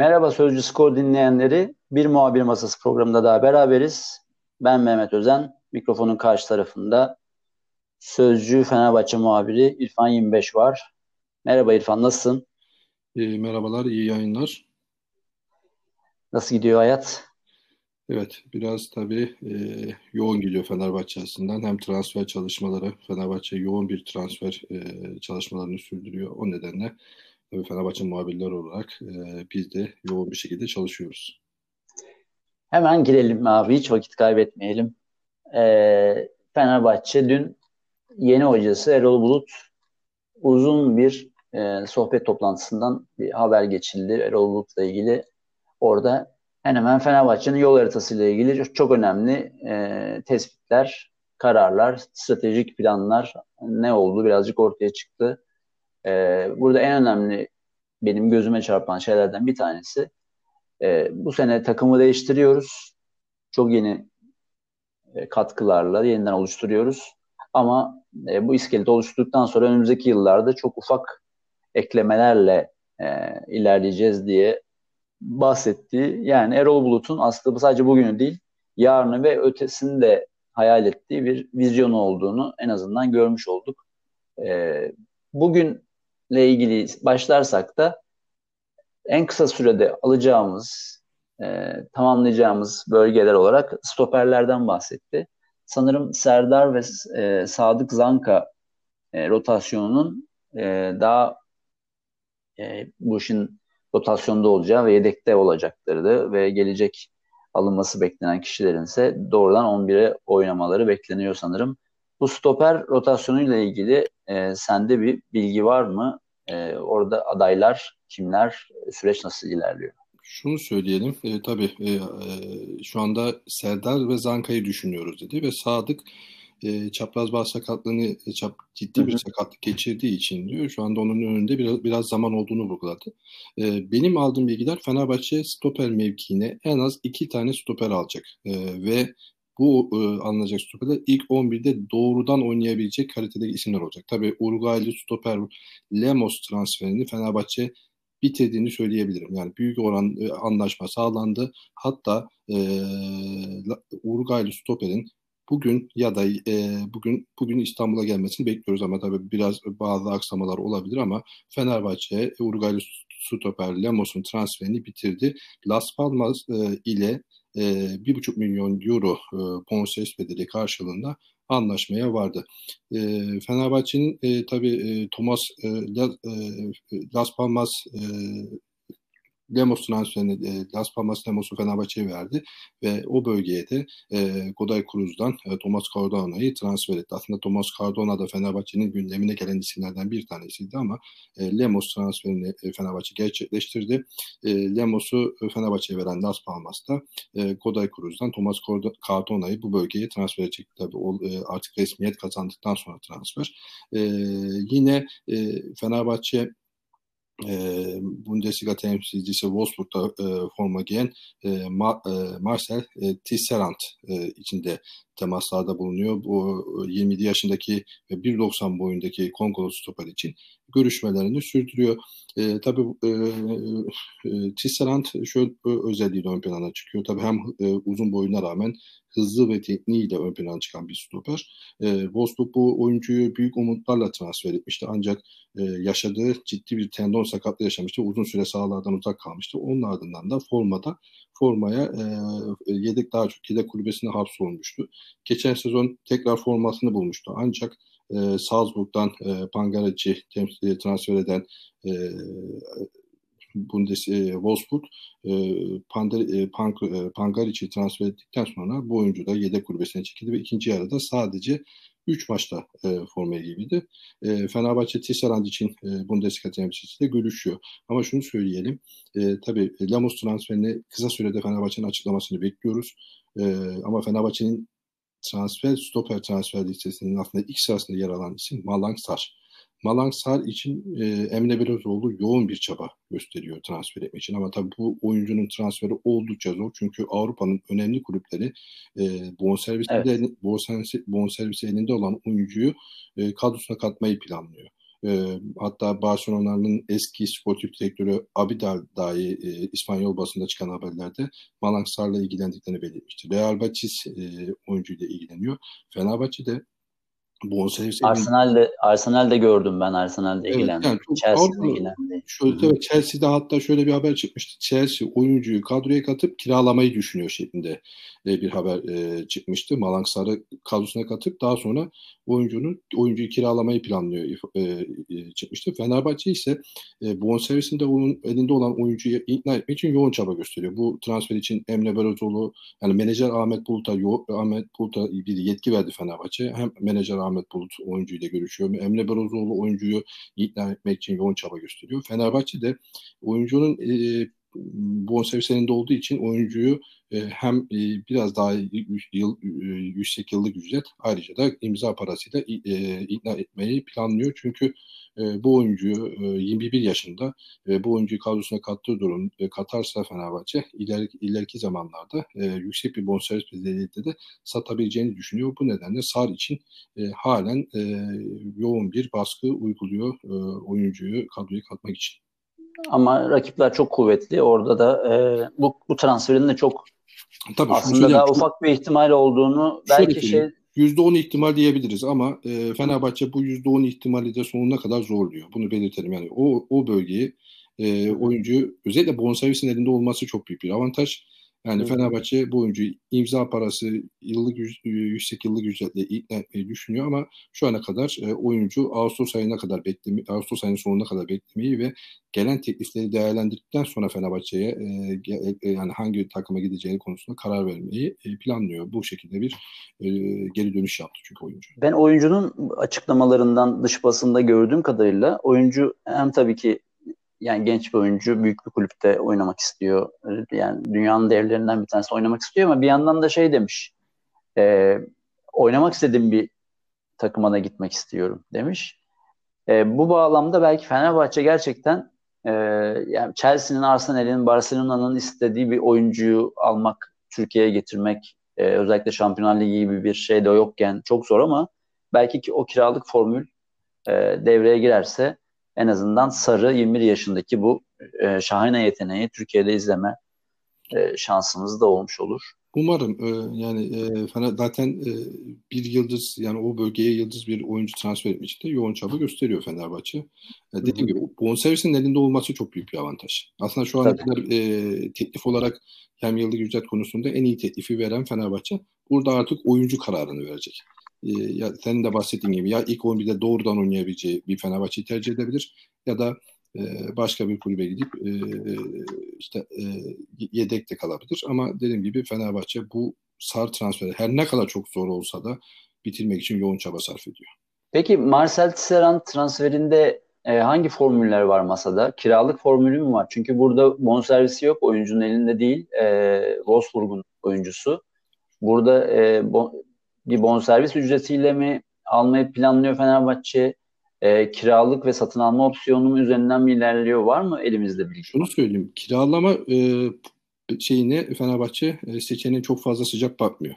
Merhaba Sözcü Skor dinleyenleri. Bir muhabir masası programında daha beraberiz. Ben Mehmet Özen. Mikrofonun karşı tarafında Sözcü Fenerbahçe muhabiri İrfan 25 var. Merhaba İrfan, nasılsın? E, merhabalar, iyi yayınlar. Nasıl gidiyor hayat? Evet, biraz tabii e, yoğun gidiyor Fenerbahçe açısından. Hem transfer çalışmaları, Fenerbahçe yoğun bir transfer e, çalışmalarını sürdürüyor. O nedenle tabii Fenerbahçe muhabirler olarak e, biz de yoğun bir şekilde çalışıyoruz. Hemen girelim abi, hiç vakit kaybetmeyelim. E, Fenerbahçe dün yeni hocası Erol Bulut uzun bir e, sohbet toplantısından bir haber geçildi Erol Bulut'la ilgili. Orada hemen hemen Fenerbahçe'nin yol haritasıyla ilgili çok, çok önemli e, tespitler, kararlar, stratejik planlar ne oldu birazcık ortaya çıktı. E, burada en önemli benim gözüme çarpan şeylerden bir tanesi e, bu sene takımı değiştiriyoruz. Çok yeni e, katkılarla yeniden oluşturuyoruz. Ama e, bu iskeleti oluşturduktan sonra önümüzdeki yıllarda çok ufak eklemelerle e, ilerleyeceğiz diye bahsettiği yani Erol Bulut'un aslında sadece bugünü değil yarını ve ötesini de hayal ettiği bir vizyonu olduğunu en azından görmüş olduk. E, bugünle ilgili başlarsak da en kısa sürede alacağımız, e, tamamlayacağımız bölgeler olarak stoperlerden bahsetti. Sanırım Serdar ve e, Sadık Zanka e, rotasyonunun e, daha e, bu işin rotasyonda olacağı ve yedekte olacaklardı ve gelecek alınması beklenen kişilerin ise doğrudan 11'e oynamaları bekleniyor sanırım. Bu stoper rotasyonuyla ilgili e, sende bir bilgi var mı? E, orada adaylar kimler? Süreç nasıl ilerliyor? Şunu söyleyelim, e, tabii e, e, şu anda Serdar ve Zanka'yı düşünüyoruz dedi ve Sadık e, çapraz bağ sakatlığını e, çap, ciddi bir sakatlık geçirdiği için diyor. Şu anda onun önünde biraz, biraz zaman olduğunu vurguladı. E, benim aldığım bilgiler Fenerbahçe stoper mevkiine en az iki tane stoper alacak. E, ve bu e, alınacak stoperler ilk 11'de doğrudan oynayabilecek kalitedeki isimler olacak. Tabii Uruguaylı stoper Lemos transferini Fenerbahçe bitirdiğini söyleyebilirim. Yani büyük oran e, anlaşma sağlandı. Hatta e, Uruguaylı stoperin bugün ya da e, bugün bugün İstanbul'a gelmesini bekliyoruz ama tabii biraz bazı aksamalar olabilir ama Fenerbahçe Uruguaylı stoper Lemos'un transferini bitirdi. Las Palmas e, ile e, bir buçuk milyon euro e, bonservis bedeli karşılığında anlaşmaya vardı. E, Fenerbahçe'nin e, tabii e, Thomas e, Las Palmas e, Lemos transferini e, Las Palmas Lemos'u Fenerbahçe'ye verdi ve o bölgeye de e, Goday Cruz'dan e, Thomas Cardona'yı transfer etti. Aslında Thomas Cardona da Fenerbahçe'nin gündemine gelen isimlerden bir tanesiydi ama e, Lemos transferini e, Fenerbahçe gerçekleştirdi. E, Lemos'u e, Fenerbahçe'ye veren Las Palmas'ta e, Goday Cruz'dan Thomas Cardona'yı bu bölgeye transfer edecek. Tabii o, e, artık resmiyet kazandıktan sonra transfer. E, yine e, Fenerbahçe e, Bundesliga temsilcisi Wolfsburg'da e, forma giyen e, Ma, e, Marcel e, Tisserand e, içinde temaslarda bulunuyor. Bu 27 yaşındaki ve 1.90 boyundaki Kongolu stoper için görüşmelerini sürdürüyor. E, tabii e, e, Tisserand şöyle özelliği ön plana çıkıyor. Tabii hem e, uzun boyuna rağmen hızlı ve tekniğiyle ön plana çıkan bir stoper. E, Wolfsburg bu oyuncuyu büyük umutlarla transfer etmişti. Ancak e, yaşadığı ciddi bir tendon sakatlığı yaşamıştı. Uzun süre sahalardan uzak kalmıştı. Onun ardından da formada formaya e, yedek daha çok yedek kulübesine hapsolmuştu. Geçen sezon tekrar formasını bulmuştu. Ancak e, Salzburg'dan e, Pangaracı transfer eden e, Bundes e, Wolfsburg e, Pander, e, Pank, e, Pangaric'i transfer ettikten sonra bu oyuncu da yedek kulübesine çekildi ve ikinci yarıda sadece 3 maçta e, formaya giydi. E, Fenerbahçe Tisserand için e, Bundesliga temsilcisi de görüşüyor. Ama şunu söyleyelim. E, tabii Lamos transferini kısa sürede Fenerbahçe'nin açıklamasını bekliyoruz. E, ama Fenerbahçe'nin transfer, stoper transfer listesinin aslında ilk sırasında yer alan isim Malang Sar. Malangsar için e, Emre Belözoğlu yoğun bir çaba gösteriyor transfer etmek için. Ama tabii bu oyuncunun transferi oldukça zor. Çünkü Avrupa'nın önemli kulüpleri e, bonservisi, evet. bonservisi, bonservisi elinde olan oyuncuyu e, kadrosuna katmayı planlıyor. E, hatta Barcelona'nın eski sportif direktörü Abidal dahi e, İspanyol basında çıkan haberlerde Malang Sar'la ilgilendiklerini belirtmişti. Real Betis e, oyuncuyla ilgileniyor. Fenerbahçe de bonservis Arsenal'de Arsenal'de gördüm ben Arsenal'de evet, ilgilendi. Yani Chelsea'de ilgilendi. Şöyle evet, Chelsea'de hatta şöyle bir haber çıkmıştı. Chelsea oyuncuyu kadroya katıp kiralamayı düşünüyor şeklinde e, bir haber e, çıkmıştı. Malang Sarı kadrosuna katıp daha sonra oyuncunun oyuncuyu kiralamayı planlıyor e, e, çıkmıştı. Fenerbahçe ise e, bonservisinde onun elinde olan oyuncuyu ikna etmek için yoğun çaba gösteriyor. Bu transfer için Emre Belözoğlu yani menajer Ahmet Bulut'a Ahmet Bulut'a bir yetki verdi Fenerbahçe. Hem menajer Ahmet Bulut oyuncuyla görüşüyor. Emre Belözoğlu oyuncuyu ikna etmek için yoğun çaba gösteriyor. Fenerbahçe de oyuncunun e, bonservis elinde olduğu için oyuncuyu e, hem e, biraz daha yıl, e, yüksek yıllık ücret ayrıca da imza parasıyla e, ikna etmeyi planlıyor. Çünkü e, bu oyuncuyu e, 21 yaşında bu oyuncuyu kadrosuna kattığı durum e, katarsa Fenerbahçe ileriki, ileriki zamanlarda yüksek bir bonservis bedeliyette de satabileceğini düşünüyor. Bu nedenle Sar için halen yoğun bir baskı uyguluyor oyuncuyu kadroya katmak için. Ama rakipler çok kuvvetli. Orada da e, bu, bu transferin de çok Tabii, aslında daha ufak bir ihtimal olduğunu belki şey %10 ihtimal diyebiliriz ama e, Fenerbahçe bu %10 ihtimali de sonuna kadar zorluyor. Bunu belirtelim. Yani o, o bölgeyi e, oyuncu özellikle bonservisin elinde olması çok büyük bir avantaj. Yani Fenerbahçe bu oyuncuyu imza parası yıllık yüksek yıllık ücretle ikna etmeyi düşünüyor ama şu ana kadar e, oyuncu Ağustos ayına kadar beklemi Ağustos ayının sonuna kadar beklemeyi ve gelen teklifleri değerlendirdikten sonra Fenerbahçe'ye e, e, yani hangi takıma gideceği konusunda karar vermeyi e, planlıyor. Bu şekilde bir e, geri dönüş yaptı çünkü oyuncu. Ben oyuncunun açıklamalarından dış basında gördüğüm kadarıyla oyuncu hem tabii ki yani genç bir oyuncu büyük bir kulüpte oynamak istiyor. Yani dünyanın devlerinden bir tanesi oynamak istiyor ama bir yandan da şey demiş. E, oynamak istediğim bir takıma da gitmek istiyorum demiş. E, bu bağlamda belki Fenerbahçe gerçekten e, yani Chelsea'nin, Arsenal'in, Barcelona'nın istediği bir oyuncuyu almak, Türkiye'ye getirmek e, özellikle Şampiyonlar Ligi gibi bir şey de yokken çok zor ama belki ki o kiralık formül e, devreye girerse en azından Sarı 21 yaşındaki bu e, şahane yeteneği Türkiye'de izleme e, şansımız da olmuş olur. Umarım e, yani e, zaten e, bir yıldız yani o bölgeye yıldız bir oyuncu transfer etmek için de yoğun çaba gösteriyor Fenerbahçe. E, dediğim gibi bonservisin elinde olması çok büyük bir avantaj. Aslında şu ana kadar e, teklif olarak hem yıllık ücret konusunda en iyi teklifi veren Fenerbahçe burada artık oyuncu kararını verecek. E, ya senin de bahsettiğin gibi ya ilk 11'de doğrudan oynayabileceği bir Fenerbahçe'yi tercih edebilir ya da e, başka bir kulübe gidip e, işte e, yedek de kalabilir. Ama dediğim gibi Fenerbahçe bu sar transferi her ne kadar çok zor olsa da bitirmek için yoğun çaba sarf ediyor. Peki Marcel Tisserand transferinde e, hangi formüller var masada? Kiralık formülü mü var? Çünkü burada bonservisi yok. Oyuncunun elinde değil. E, Wolfsburg'un oyuncusu. Burada e, bon, bir bonservis ücretiyle mi almayı planlıyor Fenerbahçe? E, kiralık ve satın alma opsiyonunun üzerinden mi ilerliyor? Var mı elimizde bilgi? Şunu söyleyeyim. Kiralama e, şeyine Fenerbahçe e, seçeneğe çok fazla sıcak bakmıyor.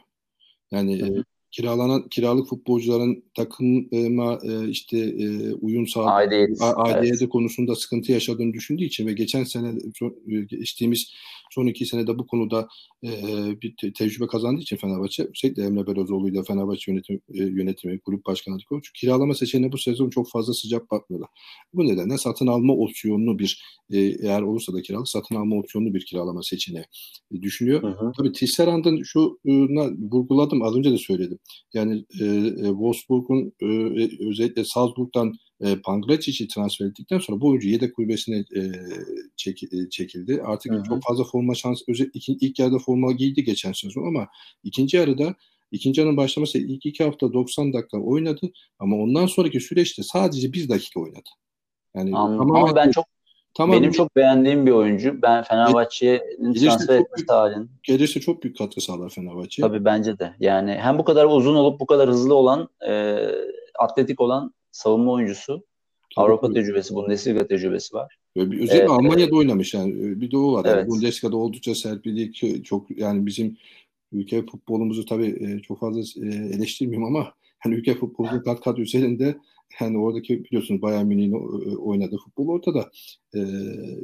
Yani hı hı. E, kiralanan kiralık futbolcuların takıma e, işte e, uyum sağladığı aidiyet, aidiyet evet. konusunda sıkıntı yaşadığını düşündüğü için ve geçen sene geçtiğimiz son iki senede bu konuda e, bir te- tecrübe kazandığı için Fenerbahçe özellikle Emre Belözoğlu ile Fenerbahçe yönetim, e, yönetimi, kulüp başkanı çünkü kiralama seçeneğine bu sezon çok fazla sıcak bakmıyorlar. Bu nedenle satın alma opsiyonlu bir e, eğer olursa da kiralık satın alma opsiyonlu bir kiralama seçeneği düşünüyor. Hı hı. Tabii Tisserand'ın şuna vurguladım az önce de söyledim. Yani e, e, Wolfsburg'un e özellikle Salzburg'dan e, Pangracic'i transfer ettikten sonra bu oyuncu yedek kulübesine e, çek, e, çekildi. Artık Hı-hı. çok fazla forma şans özellikle ilk, ilk yarıda forma giydi geçen sezon ama ikinci yarıda ikinci yarının başlaması ilk iki hafta 90 dakika oynadı ama ondan sonraki süreçte sadece bir dakika oynadı. Yani Anladım. ama ben çok Tamam. Benim çok beğendiğim bir oyuncu. Ben Fenerbahçe'nin transfer etmesi halin. Gelirse çok büyük katkı sağlar Fenerbahçe. Tabii bence de. Yani hem bu kadar uzun olup bu kadar hızlı olan, e, atletik olan savunma oyuncusu. Tabii Avrupa tabii. tecrübesi, Bundesliga tecrübesi var. Özellikle evet, Almanya'da oynamış yani. Bir de o var. Evet. Yani Bundesliga'da oldukça serpildik. Çok yani bizim ülke futbolumuzu tabii çok fazla eleştirmiyorum ama yani ülke futbolunun kat kat üzerinde Yani oradaki biliyorsunuz Bayern Münih'in oynadığı futbol ortada. E,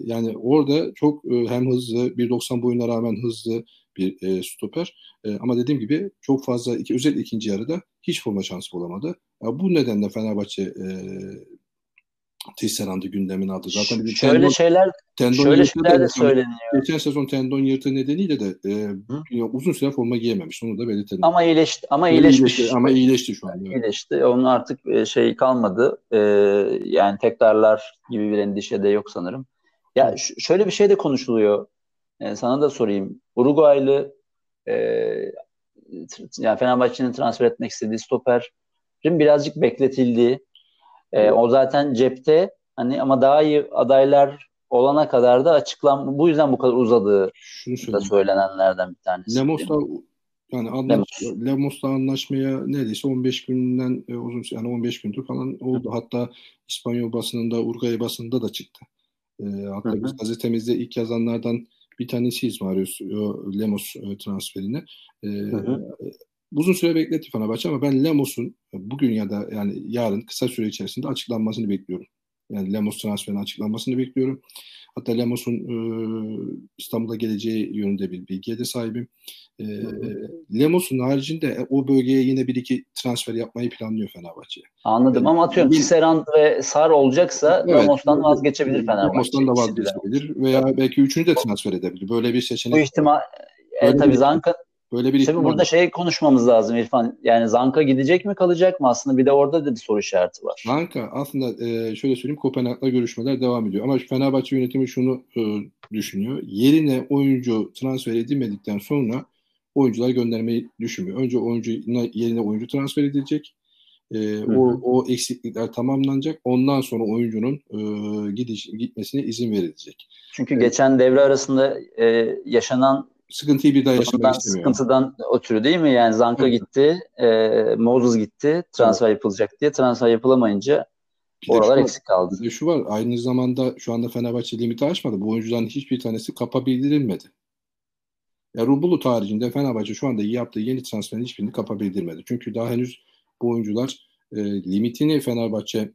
yani orada çok e, hem hızlı, 1.90 boyuna rağmen hızlı bir e, stoper. E, ama dediğim gibi çok fazla, iki, özellikle ikinci yarıda hiç forma şansı bulamadı. Ya bu nedenle Fenerbahçe e, Tisserand'ı gündemin aldı. Zaten bir şöyle tendon, şeyler tendon şöyle şeyler de söyleniyor. Geçen sezon tendon yırtığı nedeniyle de e, uzun süre forma giyememiş. Onu da belirtelim. Ama iyileşti. Ama iyileşmiş. iyileşti ama iyileşti şu an. Evet. İyileşti. Onun artık şey kalmadı. E, yani tekrarlar gibi bir endişe de yok sanırım. Ya şöyle bir şey de konuşuluyor. E, sana da sorayım. Uruguaylı e, yani Fenerbahçe'nin transfer etmek istediği stoperin birazcık bekletildiği e, o zaten cepte hani ama daha iyi adaylar olana kadar da açıklan bu yüzden bu kadar uzadığı da söylenenlerden bir tanesi. Lemos'la yani anlaş, Lemos. Lemos'la anlaşmaya neredeyse 15 günden e, uzun yani 15 gündür falan oldu. Hı. Hatta İspanyol basınında, Uruguay basınında da çıktı. E, hatta Hı. biz gazetemizde ilk yazanlardan bir tanesiyiz Marius Lemos e, transferini. E, Hı hı uzun süre bekletti Fenerbahçe ama ben Lemos'un bugün ya da yani yarın kısa süre içerisinde açıklanmasını bekliyorum. Yani Lemos transferinin açıklanmasını bekliyorum. Hatta Lemos'un e, İstanbul'a geleceği yönünde bir bilgiye de sahibim. E, Lemos'un haricinde o bölgeye yine bir iki transfer yapmayı planlıyor Fenerbahçe. Anladım yani, ama atıyorum Tisserand ve Sar olacaksa evet, Lemos'tan vazgeçebilir Fenerbahçe. Lemos'tan da vazgeçebilir veya belki üçünü de transfer edebilir. Böyle bir seçenek. Bu ihtimal e, tabii Zanka Böyle bir Tabii burada şey konuşmamız lazım İrfan. Yani Zanka gidecek mi kalacak mı aslında? Bir de orada da bir soru işareti var. Zanka aslında e, şöyle söyleyeyim Kopenhag'la görüşmeler devam ediyor. Ama Fenerbahçe yönetimi şunu e, düşünüyor. Yerine oyuncu transfer edilmedikten sonra oyuncular göndermeyi düşünmüyor. Önce oyuncu yerine oyuncu transfer edilecek. E, o, o eksiklikler tamamlanacak. Ondan sonra oyuncunun e, gidiş, gitmesine izin verilecek. Çünkü evet. geçen devre arasında e, yaşanan sıkıntıyı bir daha yaşamak istemiyor. Sıkıntıdan ötürü değil mi? Yani Zanka evet. gitti, e, Moses gitti, transfer evet. yapılacak diye. Transfer yapılamayınca bir oralar şu eksik kaldı. Bir de şu var, aynı zamanda şu anda Fenerbahçe limiti aşmadı. Bu oyuncuların hiçbir tanesi kapa bildirilmedi. Ya Rubulut haricinde Fenerbahçe şu anda yaptığı yeni transferin hiçbirini kapa bildirmedi. Çünkü daha henüz bu oyuncular e, limitini Fenerbahçe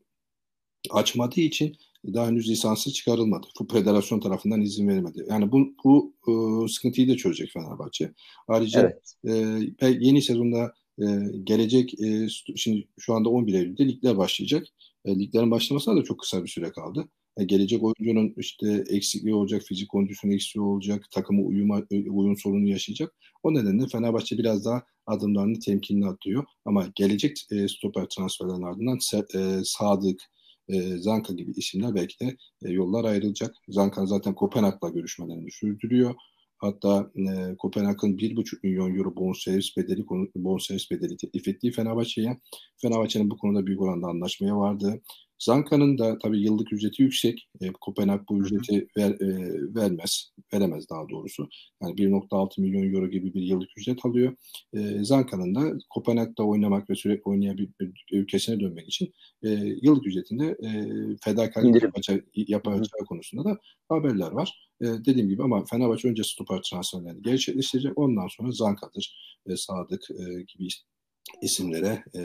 açmadığı için daha henüz lisansı çıkarılmadı. Bu federasyon tarafından izin verilmedi. Yani bu, bu e, sıkıntıyı da çözecek Fenerbahçe. Ayrıca evet. e, yeni sezonda e, gelecek e, şimdi şu anda 11 Eylül'de ligler başlayacak. E, liglerin başlamasına da çok kısa bir süre kaldı. E, gelecek oyuncunun işte eksikliği olacak, fizik kondisyon eksikliği olacak, takımı uyuma, uyum sorunu yaşayacak. O nedenle Fenerbahçe biraz daha adımlarını temkinli atıyor. Ama gelecek e, stoper transferlerin ardından e, Sadık, e, Zanka gibi isimler belki de e, yollar ayrılacak. Zanka zaten Kopenhag'la görüşmelerini sürdürüyor. Hatta e, Kopenhag'ın 1,5 milyon euro bonservis bedeli bonservis bedeli teklif ettiği Fenerbahçe'ye. Fenerbahçe'nin bu konuda büyük oranda anlaşmaya vardı. Zanka'nın da tabii yıllık ücreti yüksek. E, Kopenhag bu ücreti ver, e, vermez, veremez daha doğrusu. Yani 1.6 milyon euro gibi bir yıllık ücret alıyor. E, Zanka'nın da Kopenhag'da oynamak ve sürekli oynayabilmek ülkesine dönmek için e, yıllık ücretinde e, fedakarlık yapacağı, yapacağı konusunda da haberler var. E, dediğim gibi ama Fenerbahçe önce stoper transferlerini gerçekleştirecek. Ondan sonra Zanka'dır, e, Sadık e, gibi isimlere e,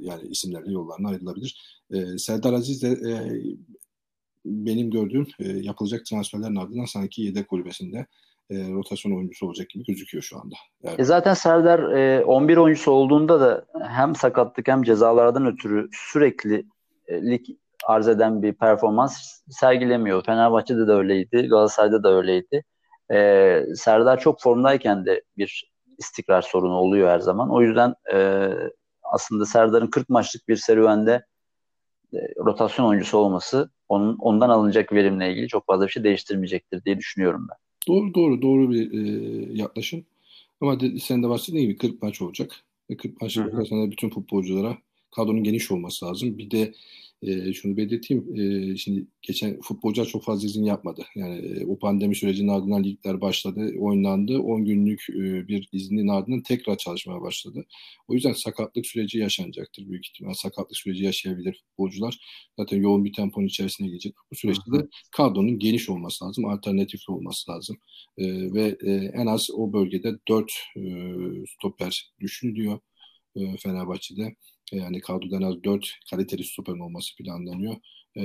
yani isimlerle yollarına ayrılabilir. E, Serdar Aziz de e, benim gördüğüm e, yapılacak transferlerin ardından sanki yedek kulübesinde e, rotasyon oyuncusu olacak gibi gözüküyor şu anda. Yani. E zaten Serdar e, 11 oyuncusu olduğunda da hem sakatlık hem cezalardan ötürü sürekli e, lig arz eden bir performans sergilemiyor. Fenerbahçe'de de öyleydi, Galatasaray'da da öyleydi. E, Serdar çok formdayken de bir istikrar sorunu oluyor her zaman. O yüzden e, aslında Serdar'ın 40 maçlık bir serüvende e, rotasyon oyuncusu olması onun ondan alınacak verimle ilgili çok fazla bir şey değiştirmeyecektir diye düşünüyorum ben. Doğru doğru doğru bir e, yaklaşım. Ama de, sen de bahsettiğin gibi 40 maç olacak. Ve 40 maç sonra bütün futbolculara kadronun geniş olması lazım. Bir de e, şunu belirteyim. E, şimdi geçen futbolcular çok fazla izin yapmadı. Yani e, o pandemi sürecinin ardından ligler başladı, oynandı. 10 günlük e, bir iznin ardından tekrar çalışmaya başladı. O yüzden sakatlık süreci yaşanacaktır büyük ihtimal. Sakatlık süreci yaşayabilir futbolcular. Zaten yoğun bir temponun içerisine girecek. Bu süreçte de kadronun geniş olması lazım, alternatifli olması lazım. E, ve e, en az o bölgede 4 e, stoper düşünülüyor e, Fenerbahçe'de. Yani kadroda en az 4 kaliteli stoperin olması planlanıyor. E,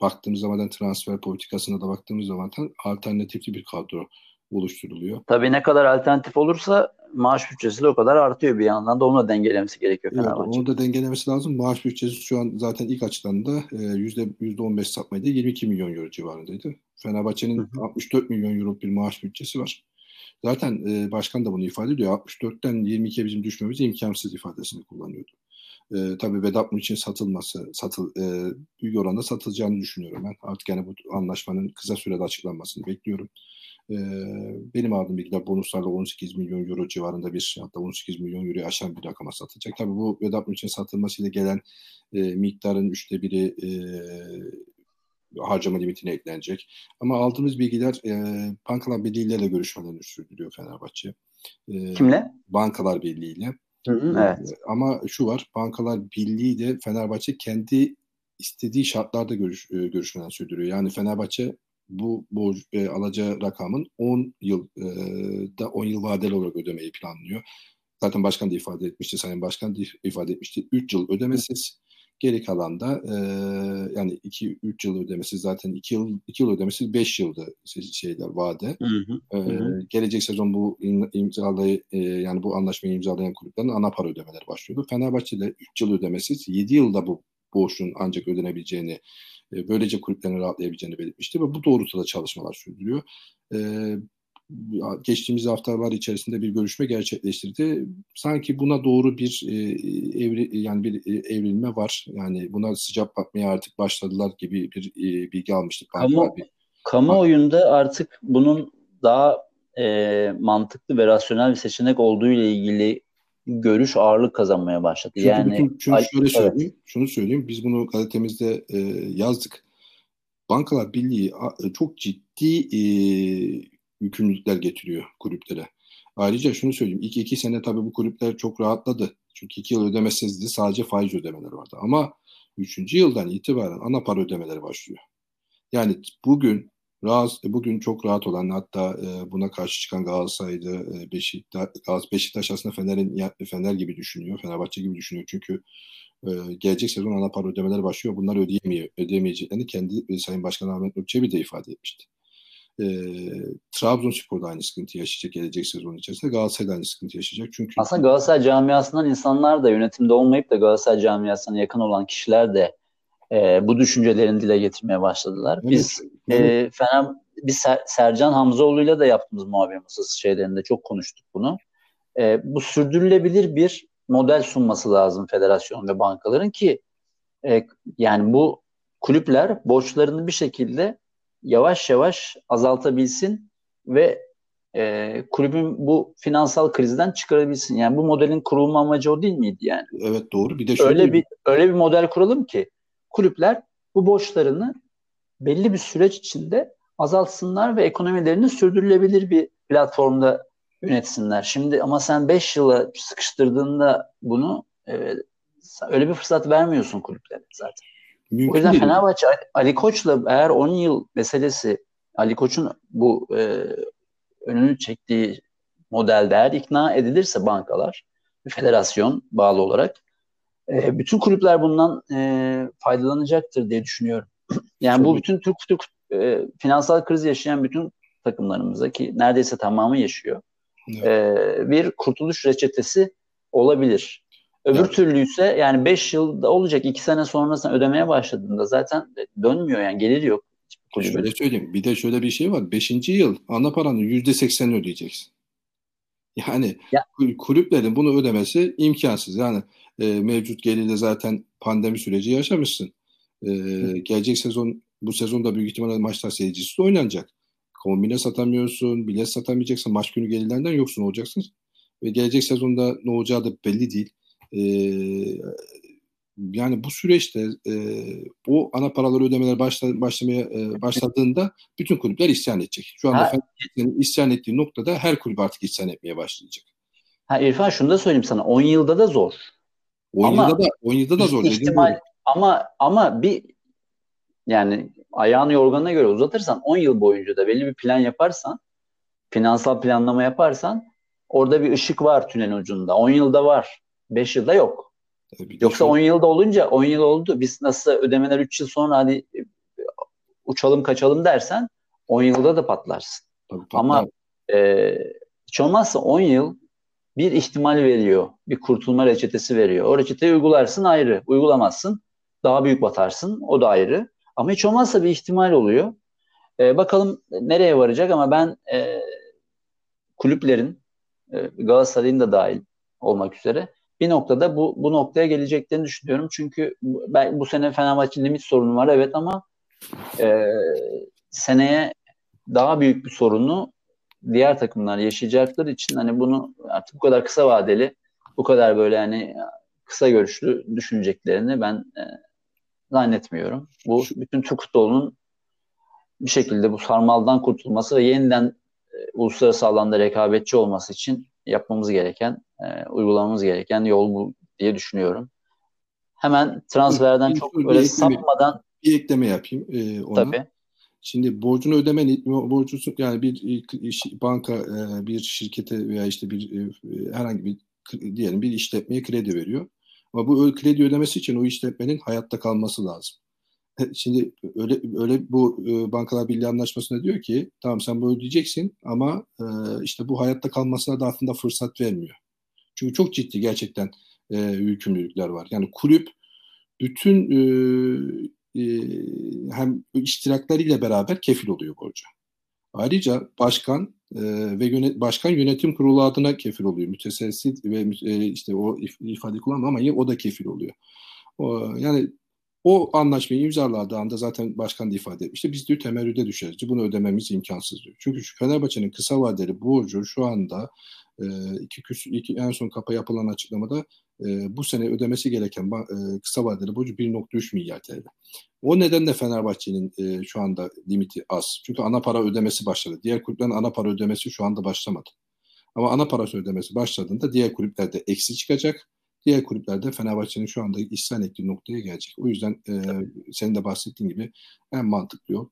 baktığımız zaman transfer politikasına da baktığımız zaman alternatifli bir kadro oluşturuluyor. Tabii ne kadar alternatif olursa maaş bütçesi de o kadar artıyor bir yandan da onu da dengelemesi gerekiyor evet, Onu da dengelemesi lazım. Maaş bütçesi şu an zaten ilk açıdan da yüzde 15 sapmaydı. 22 milyon euro civarındaydı. Fenerbahçe'nin hı hı. 64 milyon euro bir maaş bütçesi var. Zaten e, başkan da bunu ifade ediyor. 64'ten 22'ye bizim düşmemiz imkansız ifadesini kullanıyordu. E, tabii Vedat için satılması, satıl, e, büyük oranda satılacağını düşünüyorum ben. Artık yani bu anlaşmanın kısa sürede açıklanmasını bekliyorum. E, benim aldığım bilgiler bonuslarla 18 milyon euro civarında bir hatta 18 milyon euro aşan bir rakama satılacak. Tabii bu Vedat için satılmasıyla gelen e, miktarın üçte biri e, harcama limitine eklenecek. Ama aldığımız bilgiler e, Bankalar Birliği ile görüşmelerini sürdürüyor Fenerbahçe. E, Kimle? Bankalar Birliği ile. evet. Ama şu var, Bankalar Birliği de Fenerbahçe kendi istediği şartlarda görüş, e, görüşmeden sürdürüyor. Yani Fenerbahçe bu borç e, alacağı rakamın 10 yıl e, da 10 yıl vadeli olarak ödemeyi planlıyor. Zaten başkan da ifade etmişti, Sayın Başkan da ifade etmişti. 3 yıl ödemesiz, geri kalan da e, yani 2-3 yıl ödemesiz zaten 2 yıl 2 yıl ödemesiz 5 yılda şeyler vade. Hı hı, e, hı. Gelecek sezon bu imzalayı e, yani bu anlaşmayı imzalayan kulüplerin ana para ödemeleri başlıyordu. Fenerbahçe'de 3 yıl ödemesiz 7 yılda bu borçun ancak ödenebileceğini böylece kulüplerin rahatlayabileceğini belirtmişti ve bu doğrultuda çalışmalar sürdürüyor. Geçtiğimiz haftalar içerisinde bir görüşme gerçekleştirdi. Sanki buna doğru bir e, evri yani bir e, evrilme var. Yani buna sıcak bakmaya artık başladılar gibi bir e, bilgi almıştık. Kamu, bir, kamuoyunda artık bunun daha e, mantıklı ve rasyonel bir seçenek olduğu ile ilgili görüş ağırlık kazanmaya başladı. Çünkü yani bütün, şunu şöyle söyleyeyim, evet. şunu söyleyeyim. Biz bunu gazetemizde e, yazdık. Bankalar Birliği çok ciddi e, yükümlülükler getiriyor kulüplere. Ayrıca şunu söyleyeyim. İlk iki sene tabii bu kulüpler çok rahatladı. Çünkü iki yıl ödemesizdi. Sadece faiz ödemeleri vardı. Ama üçüncü yıldan itibaren ana para ödemeleri başlıyor. Yani bugün rahat, bugün çok rahat olan hatta e, buna karşı çıkan Galatasaray'dı, e, Beşiktaş, Beşiktaş aslında Fener'in Fener gibi düşünüyor, Fenerbahçe gibi düşünüyor. Çünkü e, gelecek sezon ana para ödemeleri başlıyor. Bunlar ödeyemiyor, ödeyemeyeceklerini kendi e, Sayın Başkan Ahmet Nur Çebi de ifade etmişti. E, Trabzonspor da aynı sıkıntı yaşayacak gelecek sezon içerisinde. Galatasaray da aynı sıkıntı yaşayacak. Çünkü aslında Galatasaray camiasından insanlar da yönetimde olmayıp da Galatasaray camiasına yakın olan kişiler de e, bu düşüncelerini dile getirmeye başladılar. Evet. Biz e, Fener biz Ser, Sercan Hamzoğlu'yla da yaptığımız muhabir masası şeylerinde çok konuştuk bunu. E, bu sürdürülebilir bir model sunması lazım federasyon ve bankaların ki e, yani bu kulüpler borçlarını bir şekilde yavaş yavaş azaltabilsin ve e, kulübün bu finansal krizden çıkarabilsin. Yani bu modelin kurulma amacı o değil miydi yani? Evet doğru. Bir de şöyle öyle bir öyle bir model kuralım ki kulüpler bu borçlarını belli bir süreç içinde azaltsınlar ve ekonomilerini sürdürülebilir bir platformda yönetsinler. Şimdi ama sen 5 yıla sıkıştırdığında bunu e, öyle bir fırsat vermiyorsun kulüplere zaten. Mümkün o yüzden değil. Fenerbahçe Ali Koç'la eğer 10 yıl meselesi Ali Koç'un bu e, önünü çektiği modelde eğer ikna edilirse bankalar, federasyon bağlı olarak e, bütün kulüpler bundan e, faydalanacaktır diye düşünüyorum. yani Çok bu bütün Türk, Türk e, finansal kriz yaşayan bütün takımlarımıza ki neredeyse tamamı yaşıyor. Evet. E, bir kurtuluş reçetesi olabilir. Öbür evet. türlü ise yani 5 yılda olacak 2 sene sonrasında ödemeye başladığında zaten dönmüyor yani gelir yok. Kulübün. Şöyle söyleyeyim bir de şöyle bir şey var. 5. yıl ana paranın %80'ini ödeyeceksin. Yani ya. kulüplerin bunu ödemesi imkansız. Yani e, mevcut gelirde zaten pandemi süreci yaşamışsın. E, gelecek sezon bu sezonda büyük ihtimalle maçlar seyircisiz oynanacak. Kombine satamıyorsun, bilet satamayacaksın, maç günü gelirlerden yoksun olacaksın. Ve gelecek sezonda ne olacağı da belli değil. E, yani bu süreçte e, bu ana paraları ödemeler başla, başlamaya e, başladığında bütün kulüpler isyan edecek. Şu anda Fenerbahçe'nin isyan ettiği noktada her kulüp artık isyan etmeye başlayacak. Ha İrfan şunu da söyleyeyim sana. 10 yılda da zor. 10 ama yılda da 10 yılda da zor ihtimal, ama ama bir yani ayağını yorganına göre uzatırsan 10 yıl boyunca da belli bir plan yaparsan finansal planlama yaparsan orada bir ışık var tünel ucunda. 10 yılda var. 5 yılda yok. Tabii Yoksa şu... 10 yılda olunca 10 yıl oldu. Biz nasıl ödemeler 3 yıl sonra hadi e, uçalım kaçalım dersen 10 yılda da patlarsın. Tabii, Ama e, hiç olmazsa 10 yıl bir ihtimal veriyor. Bir kurtulma reçetesi veriyor. O reçeteyi uygularsın ayrı. Uygulamazsın. Daha büyük batarsın. O da ayrı. Ama hiç olmazsa bir ihtimal oluyor. E, bakalım nereye varacak ama ben e, kulüplerin e, Galatasaray'ın da dahil olmak üzere bir noktada bu bu noktaya geleceklerini düşünüyorum. Çünkü ben bu sene Fenerbahçe limit sorunu var evet ama e, seneye daha büyük bir sorunu diğer takımlar yaşayacakları için hani bunu artık bu kadar kısa vadeli, bu kadar böyle hani kısa görüşlü düşüneceklerini ben e, zannetmiyorum. Bu bütün Türk futbolunun bir şekilde bu sarmaldan kurtulması ve yeniden e, uluslararası alanda rekabetçi olması için yapmamız gereken, e, uygulamamız gereken yol bu diye düşünüyorum. Hemen transferden çok böyle sapmadan bir ekleme yapayım e, ona. Tabii. Şimdi borcunu ödemen borcusun yani bir banka e, bir şirkete veya işte bir e, herhangi bir diyelim bir işletmeye kredi veriyor. Ama bu kredi ödemesi için o işletmenin hayatta kalması lazım. Şimdi öyle öyle bu e, bankalar birliği anlaşmasında diyor ki tamam sen bu ödeyeceksin ama işte bu hayatta kalmasına da aslında fırsat vermiyor. Çünkü çok ciddi gerçekten yükümlülükler var. Yani kulüp bütün e, hem iştiraklarıyla beraber kefil oluyor borca. Ayrıca başkan e, ve yönet, başkan yönetim kurulu adına kefil oluyor. Müteselsit ve e, işte o if, ifade kullanmıyor ama o da kefil oluyor. O, yani o anlaşmayı imzaladığı anda zaten başkan da ifade etmişti. Biz diyor temerrüde düşeriz. Bunu ödememiz imkansız diyor. Çünkü şu Fenerbahçe'nin kısa vadeli borcu şu anda e, iki, iki, en son kapa yapılan açıklamada e, bu sene ödemesi gereken e, kısa vadeli borcu 1.3 milyar TL. O nedenle Fenerbahçe'nin e, şu anda limiti az. Çünkü ana para ödemesi başladı. Diğer kulüplerin ana para ödemesi şu anda başlamadı. Ama ana para ödemesi başladığında diğer kulüplerde eksi çıkacak. Diğer kulüplerde Fenerbahçe'nin şu anda ihsan ettiği noktaya gelecek. O yüzden e, senin de bahsettiğin gibi en mantıklı yol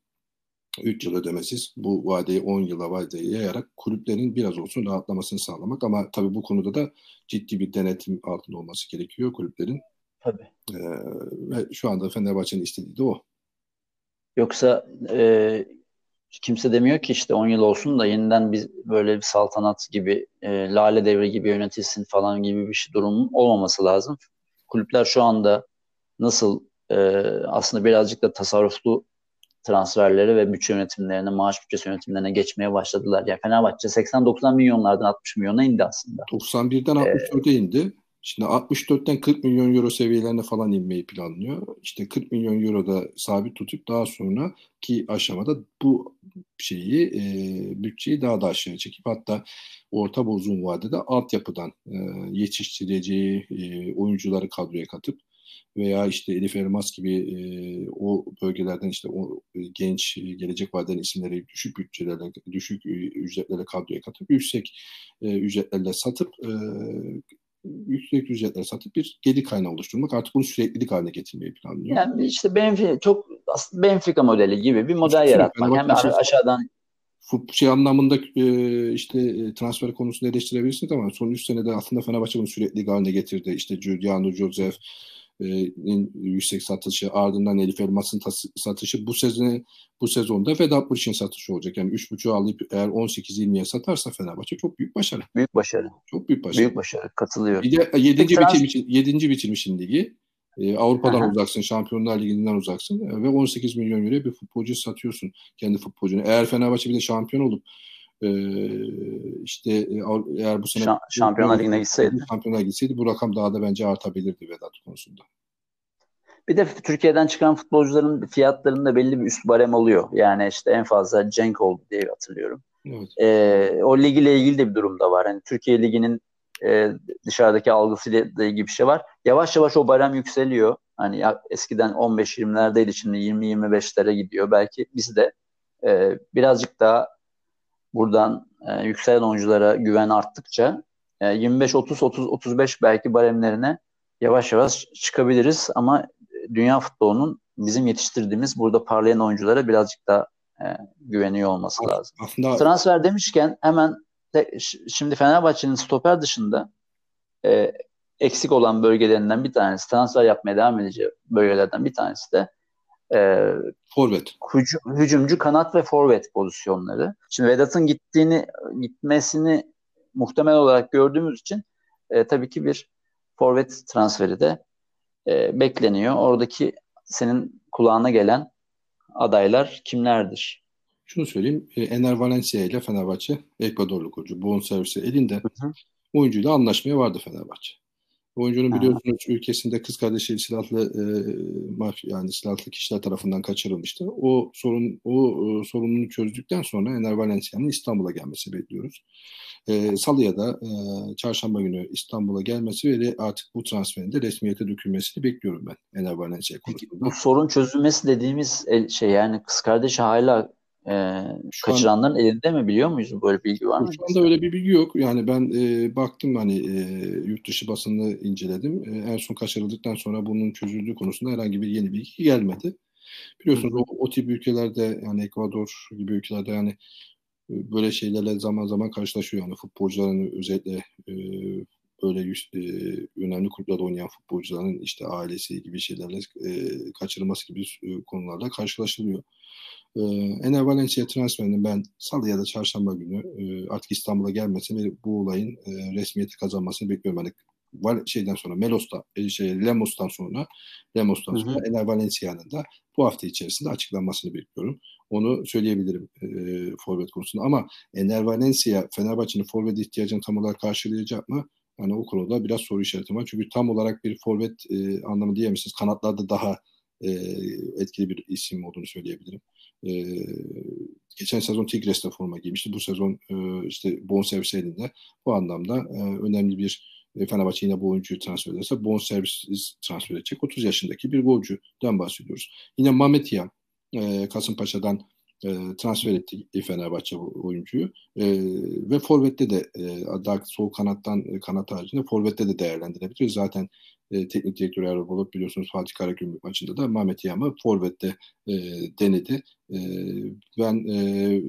3 yıl ödemesiz bu vadeyi 10 yıla vadeyi yayarak kulüplerin biraz olsun rahatlamasını sağlamak ama tabii bu konuda da ciddi bir denetim altında olması gerekiyor kulüplerin. Tabii. Ee, ve şu anda Fenerbahçe'nin istediği de o. Yoksa e, kimse demiyor ki işte 10 yıl olsun da yeniden biz böyle bir saltanat gibi e, lale devri gibi yönetilsin falan gibi bir şey durumun olmaması lazım. Kulüpler şu anda nasıl e, aslında birazcık da tasarruflu transferleri ve bütçe yönetimlerine, maaş bütçesi yönetimlerine geçmeye başladılar. Yani Fenerbahçe 80-90 milyonlardan 60 milyona indi aslında. 91'den 64'e ee, indi. Şimdi 64'ten 40 milyon euro seviyelerine falan inmeyi planlıyor. İşte 40 milyon euro da sabit tutup daha sonra ki aşamada bu şeyi e, bütçeyi daha da aşağı çekip hatta orta ve uzun vadede altyapıdan e, yetiştireceği e, oyuncuları kadroya katıp veya işte Elif Elmas gibi e, o bölgelerden işte o e, genç e, gelecek vadeden isimleri düşük bütçelerle, düşük e, ücretlerle kadroya katıp yüksek e, ücretlerle satıp e, yüksek ücretler satıp bir gelir kaynağı oluşturmak artık bunu süreklilik haline getirmeyi planlıyor. Yani işte Benfica çok Benfica modeli gibi bir model işte yaratmak. Hem şey, aşağıdan şey anlamında e, işte transfer konusunda eleştirebilirsiniz ama son 3 senede aslında Fenerbahçe bunu sürekli haline getirdi. İşte Giuliano Joseph, yüksek satışı ardından Elif Elmas'ın satışı bu sezon bu sezonda Vedat Muriç'in satışı olacak. Yani 3.5'u alıp eğer 18-20'ye satarsa Fenerbahçe çok büyük başarı. Büyük başarı. Çok büyük başarı. Büyük başarı. Katılıyorum. Bir de 7. Trans- bitirmiş, 7. bitirmişin ligi. Ee, Avrupa'dan Aha. uzaksın, Şampiyonlar Ligi'nden uzaksın e, ve 18 milyon euroya bir futbolcu satıyorsun kendi futbolcunu. Eğer Fenerbahçe bir de şampiyon olup e, işte e, eğer bu sene Şampiyonlar Ligi'ne gitseydi. Şampiyonlar gitseydi bu rakam daha da bence artabilirdi Vedat konusunda. Bir de Türkiye'den çıkan futbolcuların fiyatlarında belli bir üst barem oluyor. Yani işte en fazla Cenk oldu diye hatırlıyorum. Evet. Ee, o lig ile ilgili de bir durum da var. Yani Türkiye Ligi'nin e, dışarıdaki algısıyla da ilgili bir şey var. Yavaş yavaş o barem yükseliyor. Hani ya, eskiden 15-20'lerdeydi şimdi 20-25'lere gidiyor. Belki biz de e, birazcık daha buradan e, yükselen oyunculara güven arttıkça e, 25 30 30 35 belki baremlerine yavaş yavaş çıkabiliriz ama dünya futbolunun bizim yetiştirdiğimiz burada parlayan oyunculara birazcık daha e, güveniyor olması Aslında... lazım. Transfer demişken hemen de, şimdi Fenerbahçe'nin stoper dışında e, eksik olan bölgelerinden bir tanesi, transfer yapmaya devam edeceği bölgelerden bir tanesi de e, forvet. Hücum, hücumcu kanat ve forvet pozisyonları. Şimdi Vedat'ın gittiğini gitmesini muhtemel olarak gördüğümüz için e, tabii ki bir forvet transferi de e, bekleniyor. Oradaki senin kulağına gelen adaylar kimlerdir? Şunu söyleyeyim. E, Ener Valencia ile Fenerbahçe Ekvadorlu kurucu. Bon servisi elinde. Hı hı. Oyuncuyla anlaşmaya vardı Fenerbahçe. Oyuncunun biliyorsunuz ha. ülkesinde kız kardeşi silahlı e, yani silahlı kişiler tarafından kaçırılmıştı. O sorun o e, sorununu çözdükten sonra Ener Valencia'nın İstanbul'a gelmesi bekliyoruz. E, Salı'ya da e, çarşamba günü İstanbul'a gelmesi ve artık bu transferin de resmiyete dökülmesini bekliyorum ben Ener Valencia konusunda. Bu sorun çözülmesi dediğimiz şey yani kız kardeşi hala e, kaçıranların an, elinde mi biliyor muyuz? Böyle bilgi var mı? Şu anda öyle bir bilgi yok. Yani ben e, baktım hani e, yurt dışı basını inceledim. E, en son kaçırıldıktan sonra bunun çözüldüğü konusunda herhangi bir yeni bilgi gelmedi. Biliyorsunuz o, o tip ülkelerde yani Ekvador gibi ülkelerde yani e, böyle şeylerle zaman zaman karşılaşıyor. Yani futbolcuların özellikle e, böyle e, önemli kulüplerde oynayan futbolcuların işte ailesi gibi şeylerle e, kaçırılması gibi e, konularla karşılaşılıyor. E, Ener Valencia transferinin ben salı ya da çarşamba günü e, artık İstanbul'a gelmesini ve bu olayın e, resmiyeti kazanmasını bekliyorum. Yani var şeyden sonra Melos'ta e, şey Lemos'tan sonra Lemos'tan sonra hı hı. Ener Valencia'nın da bu hafta içerisinde açıklanmasını bekliyorum. Onu söyleyebilirim e, forvet konusunda ama Ener Valencia Fenerbahçe'nin forvet ihtiyacını tam olarak karşılayacak mı? Yani o konuda biraz soru işaretim var. Çünkü tam olarak bir forvet e, anlamı diyemezsiniz. Kanatlarda daha e, etkili bir isim olduğunu söyleyebilirim. E, geçen sezon Tigres'te forma giymişti. Bu sezon e, işte bonservis elinde. Bu anlamda e, önemli bir e, Fenerbahçe yine bu oyuncuyu transfer ederse bonservis transfer edecek. 30 yaşındaki bir golcüden bahsediyoruz. Yine Mametya e, Kasımpaşa'dan e, transfer etti Fenerbahçe oyuncuyu. E, ve Forvet'te de e, daha sol kanattan e, kanat haricinde Forvet'te de değerlendirebilir. Zaten e, teknik direktör Erol Bulut biliyorsunuz Fatih Karagümrük maçında da Mehmet Yama Forvet'te e, denedi. E, ben e,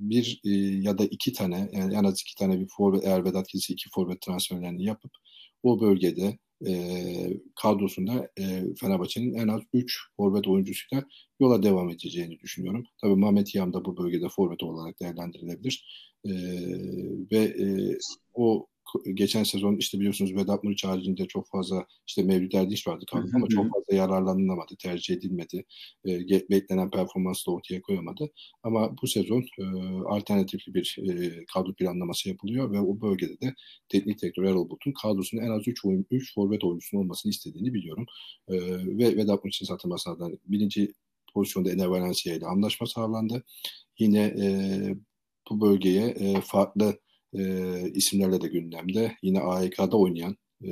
bir e, ya da iki tane yani en az iki tane bir forvet eğer Vedat Kilisi iki forvet transferlerini yapıp o bölgede e, kadrosunda e, Fenerbahçe'nin en az 3 forvet oyuncusuyla yola devam edeceğini düşünüyorum. Tabii Mehmet Yam da bu bölgede forvet olarak değerlendirilebilir. E, ve e, o geçen sezon işte biliyorsunuz Vedat Muriç haricinde çok fazla işte Mevlüt Erdinç vardı kaldı ama çok fazla yararlanılamadı, tercih edilmedi. E, beklenen performansla ortaya koyamadı. Ama bu sezon e, alternatifli bir e, kadro planlaması yapılıyor ve o bölgede de teknik direktör Erol Bulut'un kadrosunun en az 3 oyun 3 forvet oyuncusunun olmasını istediğini biliyorum. E, ve Vedat Muriç'in zaten masadan birinci pozisyonda Ener Valencia ile anlaşma sağlandı. Yine e, bu bölgeye e, farklı e, isimlerle de gündemde. Yine AEK'da oynayan e,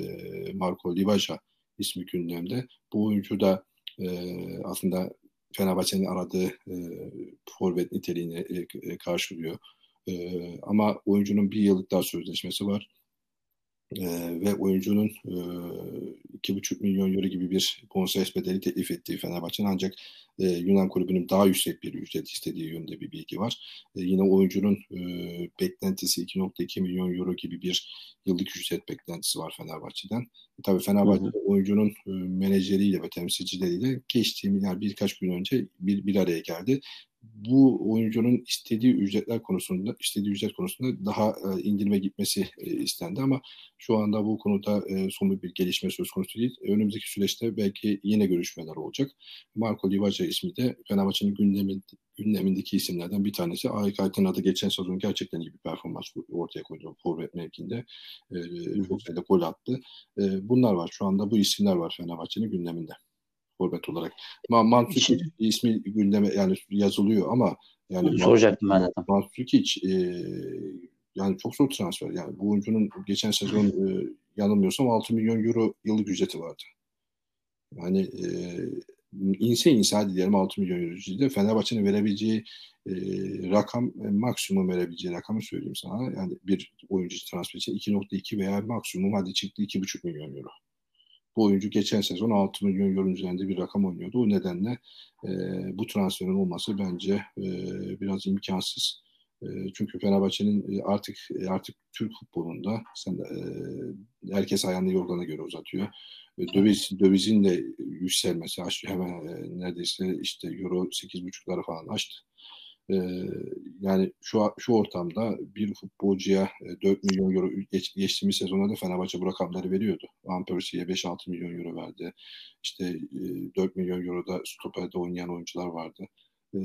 Marco Livaja ismi gündemde. Bu oyuncu da e, aslında Fenerbahçe'nin aradığı e, forvet niteliğini e, karşılıyor. E, ama oyuncunun bir yıllık daha sözleşmesi var. E, ve oyuncunun e, 2,5 milyon euro gibi bir bonservis bedeli teklif ettiği Fenerbahçe'nin ancak e, Yunan kulübünün daha yüksek bir ücret istediği yönde bir bilgi var. E, yine oyuncunun e, beklentisi 2.2 milyon euro gibi bir yıllık ücret beklentisi var Fenerbahçe'den. E, tabii Fenerbahçe oyuncunun e, menajeriyle ve temsilcileriyle geçtiğimiz yani birkaç gün önce bir, bir araya geldi bu oyuncunun istediği ücretler konusunda, istediği ücret konusunda daha e, indirime gitmesi e, istendi ama şu anda bu konuda e, somut bir gelişme söz konusu değil. Önümüzdeki süreçte belki yine görüşmeler olacak. Marco Livaca ismi de Fenerbahçe'nin gündemin, gündemindeki isimlerden bir tanesi. AYK adı geçen sezon gerçekten iyi bir performans ortaya koydu forvet mevkinde. E, çok sayıda gol attı. E, bunlar var. Şu anda bu isimler var Fenerbahçe'nin gündeminde forvet olarak. Ma Mandzukic ismi gündeme yani yazılıyor ama yani soracaktım ben de. Mandzukic e, yani çok zor transfer. Yani bu oyuncunun geçen sezon e, yanılmıyorsam 6 milyon euro yıllık ücreti vardı. Yani e, inse inse hadi diyelim 6 milyon euro ücreti. Fenerbahçe'nin verebileceği e, rakam e, maksimum verebileceği rakamı söyleyeyim sana. Yani bir oyuncu transfer için 2.2 veya maksimum hadi çıktı 2.5 milyon euro. Bu oyuncu geçen sezon 6 milyon euro üzerinde bir rakam oynuyordu. O nedenle e, bu transferin olması bence e, biraz imkansız. E, çünkü Fenerbahçe'nin e, artık e, artık Türk futbolunda sen e, herkes ayağını yorgana göre uzatıyor. E, döviz dövizin de yükselmesi hemen e, neredeyse işte euro 8.5'ları falan açtı. E, yani şu şu ortamda bir futbolcuya 4 milyon euro geç, geçtiğimiz sezonda da Fenerbahçe bu rakamları veriyordu. Van Persie'ye 5-6 milyon euro verdi. İşte 4 milyon euro da stoperde oynayan oyuncular vardı e,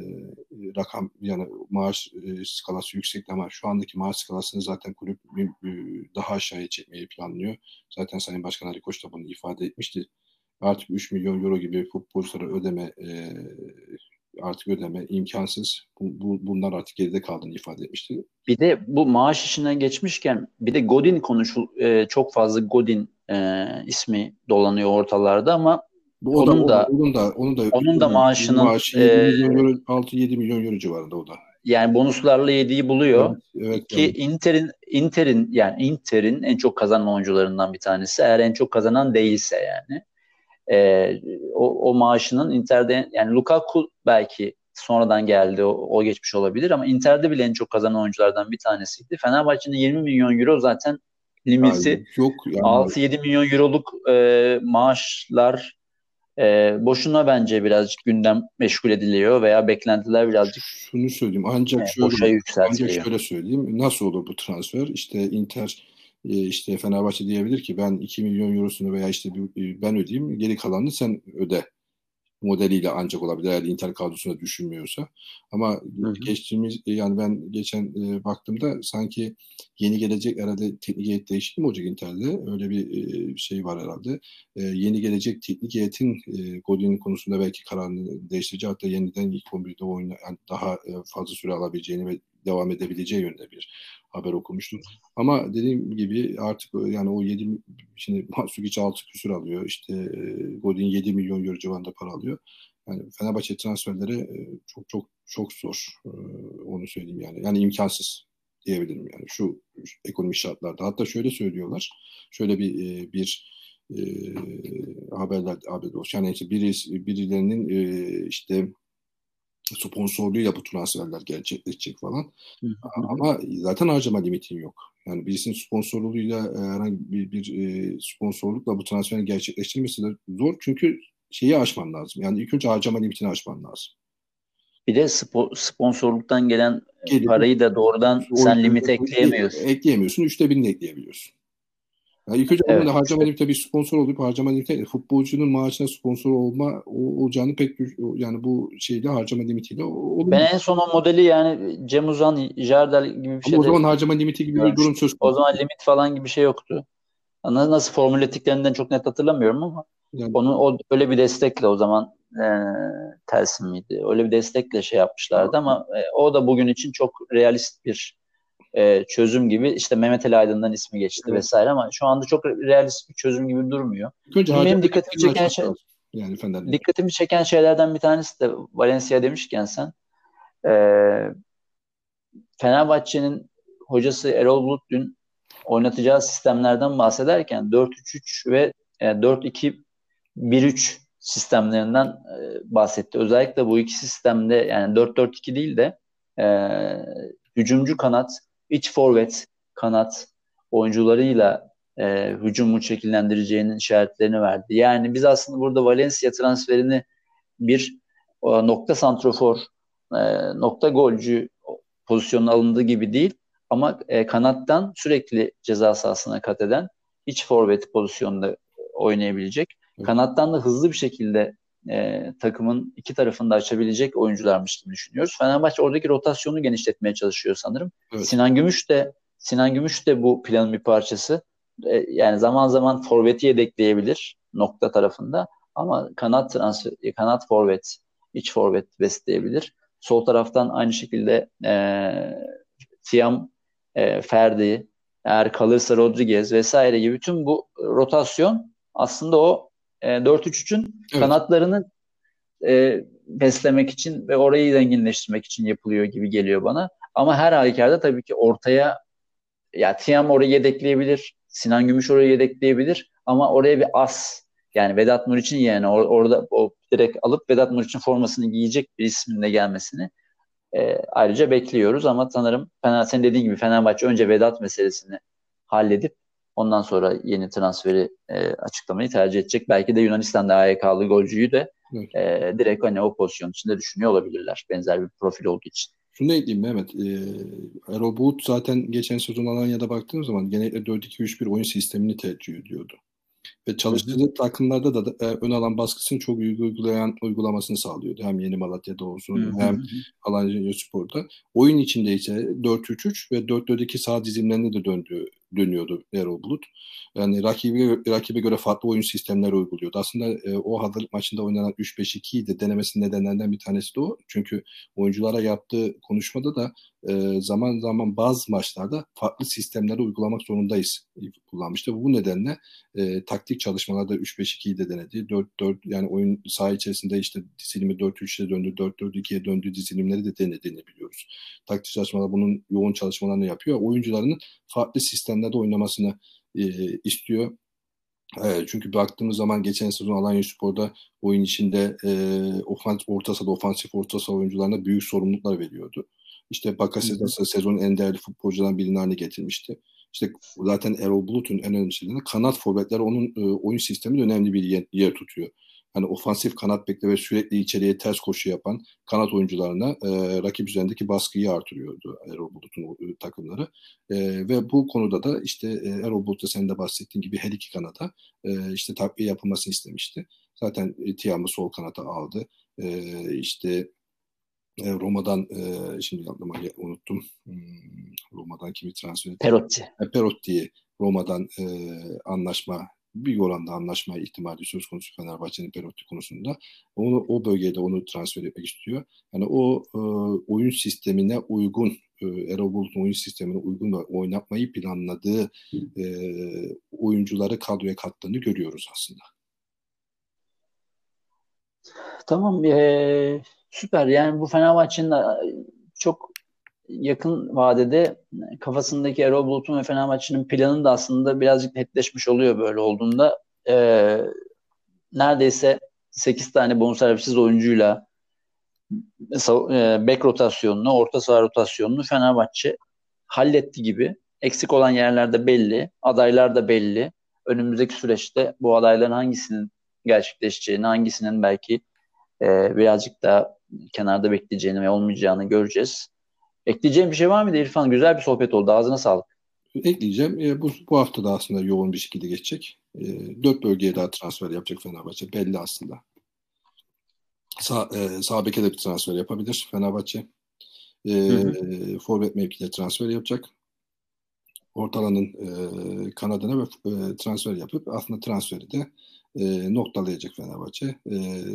rakam yani maaş e, skalası yüksek ama şu andaki maaş skalasını zaten kulüp e, daha aşağıya çekmeyi planlıyor. Zaten Sayın Başkan Ali Koç da bunu ifade etmişti. Artık 3 milyon euro gibi futbolculara ödeme e, artık ödeme imkansız. Bu, bu, bunlar artık geride kaldığını ifade etmişti. Bir de bu maaş işinden geçmişken bir de Godin konuşul e, çok fazla Godin e, ismi dolanıyor ortalarda ama bu onun da, da onun da onun da onun da maaşının maaşı 7 milyon euro 6-7 milyon euro civarında o da. Yani bonuslarla yediği buluyor. Evet, evet, Ki evet. Inter'in Inter'in yani Inter'in en çok kazanan oyuncularından bir tanesi. Eğer en çok kazanan değilse yani. E, o, o maaşının Inter'de yani Lukaku belki sonradan geldi o, o geçmiş olabilir ama Inter'de bile en çok kazanan oyunculardan bir tanesiydi. Fenerbahçe'nin 20 milyon euro zaten limiti. Yani yok yani. 6-7 milyon euroluk e, maaşlar e, boşuna bence birazcık gündem meşgul ediliyor veya beklentiler birazcık şunu söyleyeyim ancak e, şöyle ancak şöyle söyleyeyim nasıl olur bu transfer işte Inter işte Fenerbahçe diyebilir ki ben 2 milyon eurosunu veya işte ben ödeyeyim geri kalanını sen öde modeliyle ancak olabilir eğer Inter kadrosuna düşünmüyorsa. Ama hı hı. geçtiğimiz yani ben geçen e, baktığımda sanki yeni gelecek herhalde teknik heyet değişti mi olacak Inter'de? Öyle bir e, şey var herhalde. E, yeni gelecek teknik heyetin e, Godin konusunda belki kararını değiştireceği hatta yeniden ilk 11'de oyna yani daha e, fazla süre alabileceğini ve devam edebileceği yönde bir haber okumuştum. Ama dediğim gibi artık yani o 7 şimdi Mansukic 6 küsur alıyor. İşte Godin 7 milyon euro civarında para alıyor. Yani Fenerbahçe transferleri çok çok çok zor. Onu söyleyeyim yani. Yani imkansız diyebilirim yani şu, ekonomik şartlarda. Hatta şöyle söylüyorlar. Şöyle bir bir e, haberler haber olmuş. Yani işte biri, birilerinin e, işte sponsorluğuyla bu transferler gerçekleşecek falan. Hı hı. Ama zaten harcama limitin yok. Yani birisinin sponsorluğuyla e, herhangi bir, bir e, sponsorlukla bu transferin gerçekleştirilmesi de zor. Çünkü şeyi aşman lazım. Yani ilk önce harcama limitini aşman lazım. Bir de spo, sponsorluktan gelen Gelip, parayı da doğrudan sen limit ekleyemiyorsun. Ekleyemiyorsun. Üçte birini ekleyebiliyorsun. Yani ilk önce evet. harcama limiti bir sponsor olup harcama limiti futbolcunun maaşına sponsor olma olacağını pek yani bu şeyle harcama limitiyle olur. Ben en son o modeli yani Cem Uzan, Jardel gibi bir şey. O zaman harcama limiti gibi bir durum söz konusu. O zaman limit falan gibi bir şey yoktu. Nasıl formül ettiklerinden çok net hatırlamıyorum ama yani. onu o öyle bir destekle o zaman e, Telsin miydi? Öyle bir destekle şey yapmışlardı ama e, o da bugün için çok realist bir e, çözüm gibi işte Mehmet Ali Aydın'dan ismi geçti evet. vesaire ama şu anda çok realist bir çözüm gibi durmuyor. Önce Benim dikkatimi çeken şey yani dikkatimi çeken şeylerden bir tanesi de Valencia demişken sen e, Fenerbahçe'nin hocası Erol Bulut dün oynatacağı sistemlerden bahsederken 4-3-3 ve e, 4-2-1-3 sistemlerinden e, bahsetti. Özellikle bu iki sistemde yani 4-4-2 değil de e, hücumcu kanat iç forvet, kanat oyuncularıyla e, hücumu şekillendireceğinin işaretlerini verdi. Yani biz aslında burada Valencia transferini bir o, nokta santrofor, e, nokta golcü pozisyonuna alındığı gibi değil ama e, kanattan sürekli ceza sahasına kat eden iç forvet pozisyonunda oynayabilecek. Kanattan da hızlı bir şekilde e, takımın iki tarafını da açabilecek oyuncularmış gibi düşünüyoruz. Fenerbahçe oradaki rotasyonu genişletmeye çalışıyor sanırım. Evet. Sinan Gümüş de Sinan Gümüş de bu planın bir parçası. E, yani zaman zaman forveti yedekleyebilir nokta tarafında ama kanat transfer, kanat forvet, iç forvet besleyebilir. Sol taraftan aynı şekilde e, Tiam, e, Ferdi, eğer kalırsa Rodriguez vesaire gibi bütün bu rotasyon aslında o e, 4-3-3'ün evet. kanatlarını e, beslemek için ve orayı zenginleştirmek için yapılıyor gibi geliyor bana. Ama her halükarda tabii ki ortaya ya Tiam orayı yedekleyebilir, Sinan Gümüş orayı yedekleyebilir ama oraya bir as yani Vedat Muriç'in yani or- orada o direkt alıp Vedat Muriç'in formasını giyecek bir ismin de gelmesini E, ayrıca bekliyoruz ama sanırım Fener, senin dediğin gibi Fenerbahçe önce Vedat meselesini halledip ondan sonra yeni transferi e, açıklamayı tercih edecek. Belki de Yunanistan'da AYK'lı golcüyü de e, direkt hani o pozisyon içinde düşünüyor olabilirler. Benzer bir profil olduğu için. Şunu ekleyeyim Mehmet. E, Erol Bulut zaten geçen sezon Alanya'da baktığımız zaman genellikle 4-2-3-1 oyun sistemini tercih ediyordu. Ve çalıştığı takımlarda da, da e, ön alan baskısını çok uygulayan uygulamasını sağlıyordu. Hem Yeni Malatya'da olsun hı hı. hem Alanya Spor'da. Oyun içinde ise 4-3-3 ve 4-4-2 sağ dizimlerinde de döndü, dönüyordu Erol Bulut. Yani rakibi, rakibe göre farklı oyun sistemleri uyguluyordu. Aslında e, o hazırlık maçında oynanan 3-5-2'yi de denemesinin nedenlerinden bir tanesi de o. Çünkü oyunculara yaptığı konuşmada da e, zaman zaman bazı maçlarda farklı sistemleri uygulamak zorundayız kullanmıştı. Bu nedenle e, taktik çalışmalarda 3-5-2'yi de denedi. 4-4 yani oyun saha içerisinde işte dizilimi 4-3'e döndü, 4-4-2'ye döndüğü dizilimleri de denediğini biliyoruz. Taktik çalışmalar bunun yoğun çalışmalarını yapıyor. Oyuncuların farklı sistemlerde oynamasını e, istiyor. Evet, çünkü baktığımız zaman geçen sezon Alanya Spor'da oyun içinde e, ofans, orta sahada, ofansif orta saha oyuncularına büyük sorumluluklar veriyordu. İşte Bakasetas'ı sezonun en değerli futbolcularından birini haline getirmişti. İşte zaten Erol Bulut'un en önemli şeyleri kanat forvetler onun e, oyun sisteminde önemli bir yer, yer tutuyor. Hani ofansif kanat bekle ve sürekli içeriye ters koşu yapan kanat oyuncularına e, rakip üzerindeki baskıyı artırıyordu Erol Bulut'un e, takımları. E, ve bu konuda da işte e, Erol Bulut'ta senin de bahsettiğin gibi her iki kanada e, işte takviye yapılmasını istemişti. Zaten e, Tiam'ı sol kanata aldı. E, işte Roma'dan e, şimdi aklıma unuttum. Hmm, Roma'dan kimi transfer etti? Perotti. E, Perotti'yi Roma'dan e, anlaşma bir oranda anlaşma ihtimali söz konusu Fenerbahçe'nin Perotti konusunda. Onu o bölgede onu transfer etmek istiyor. Yani o e, oyun sistemine uygun e, Erol Bulut'un oyun sistemine uygun ve oynatmayı planladığı e, oyuncuları kadroya kattığını görüyoruz aslında. Tamam. Ee, Süper. Yani bu Fenerbahçe'nin çok yakın vadede kafasındaki Erol Bulut'un ve Fenerbahçe'nin planı da aslında birazcık netleşmiş oluyor böyle olduğunda. Ee, neredeyse 8 tane bonservisiz oyuncuyla e, bek rotasyonunu, orta saha rotasyonunu Fenerbahçe halletti gibi. Eksik olan yerlerde belli, adaylar da belli. Önümüzdeki süreçte bu adayların hangisinin gerçekleşeceğini, hangisinin belki e, birazcık daha kenarda bekleyeceğini ve olmayacağını göreceğiz. Ekleyeceğim bir şey var mıydı İrfan? Güzel bir sohbet oldu. Ağzına sağlık. Ekleyeceğim. E, bu, bu hafta da aslında yoğun bir şekilde geçecek. E, dört bölgeye daha transfer yapacak Fenerbahçe. Belli aslında. Sağ, e, sağ beke de bir transfer yapabilir Fenerbahçe. E, hı Forvet mevkide transfer yapacak. Ortalanın e, kanadına ve e, transfer yapıp aslında transferi de e, noktalayacak Fenerbahçe. E,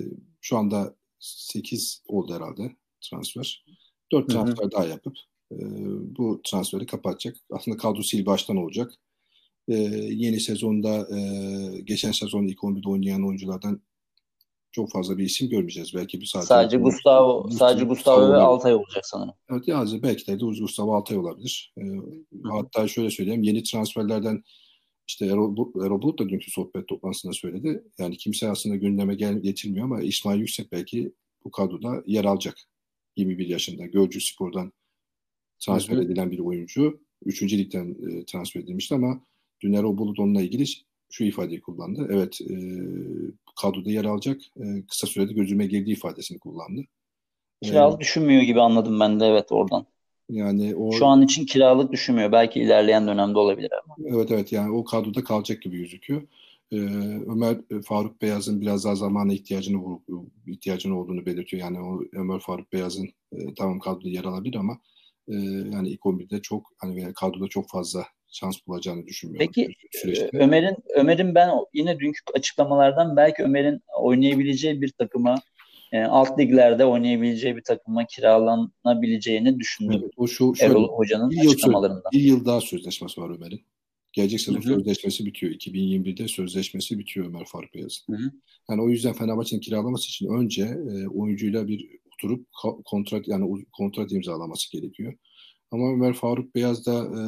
şu anda 8 oldu herhalde transfer. 4 transfer hı hı. daha yapıp e, bu transferi kapatacak. Aslında kadro sil baştan olacak. E, yeni sezonda e, geçen sezon ilk 11'de oynayan oyunculardan çok fazla bir isim görmeyeceğiz. Belki bir sadece sadece Gustavo, sadece Gustavo ve Altay olacak sanırım. Evet yani belki de Gustavo Altay olabilir. E, hatta şöyle söyleyeyim yeni transferlerden işte Erol, Erol Bulut da dünkü sohbet toplantısında söyledi. Yani kimse aslında gündeme gel getirmiyor ama İsmail Yüksek belki bu kadroda yer alacak. 21 yaşında Gölcük Spor'dan transfer hı edilen bir oyuncu. Üçüncü ligden e, transfer edilmişti ama dün Erol Bulut onunla ilgili şu ifadeyi kullandı. Evet e, kadroda yer alacak. E, kısa sürede gözüme girdiği ifadesini kullandı. Kiralık ee, düşünmüyor gibi anladım ben de evet oradan. Yani o şu an için kiralık düşünmüyor. Belki ilerleyen dönemde olabilir ama. Evet evet yani o kadroda kalacak gibi gözüküyor. Ee, Ömer e, Faruk Beyaz'ın biraz daha zamana ihtiyacını ihtiyacını olduğunu belirtiyor. Yani o Ömer Faruk Beyaz'ın e, tamam kadroda yer alabilir ama e, yani ilk 11'de çok hani veya kadroda çok fazla şans bulacağını düşünmüyorum. Peki süreçte. Ömer'in Ömer'in ben yine dünkü açıklamalardan belki Ömer'in oynayabileceği bir takıma e, alt liglerde oynayabileceği bir takıma kiralanabileceğini düşündüm. Evet, o şu, şöyle, Erol Hoca'nın bir açıklamalarında. Bir yıl daha sözleşmesi var Ömer'in. Gelecek sezon sözleşmesi bitiyor. 2021'de sözleşmesi bitiyor Ömer Faruk Beyaz'ın. Yani o yüzden Fenerbahçe'nin kiralaması için önce e, oyuncuyla bir oturup kontrat yani kontrat imzalaması gerekiyor. Ama Ömer Faruk Beyaz da e,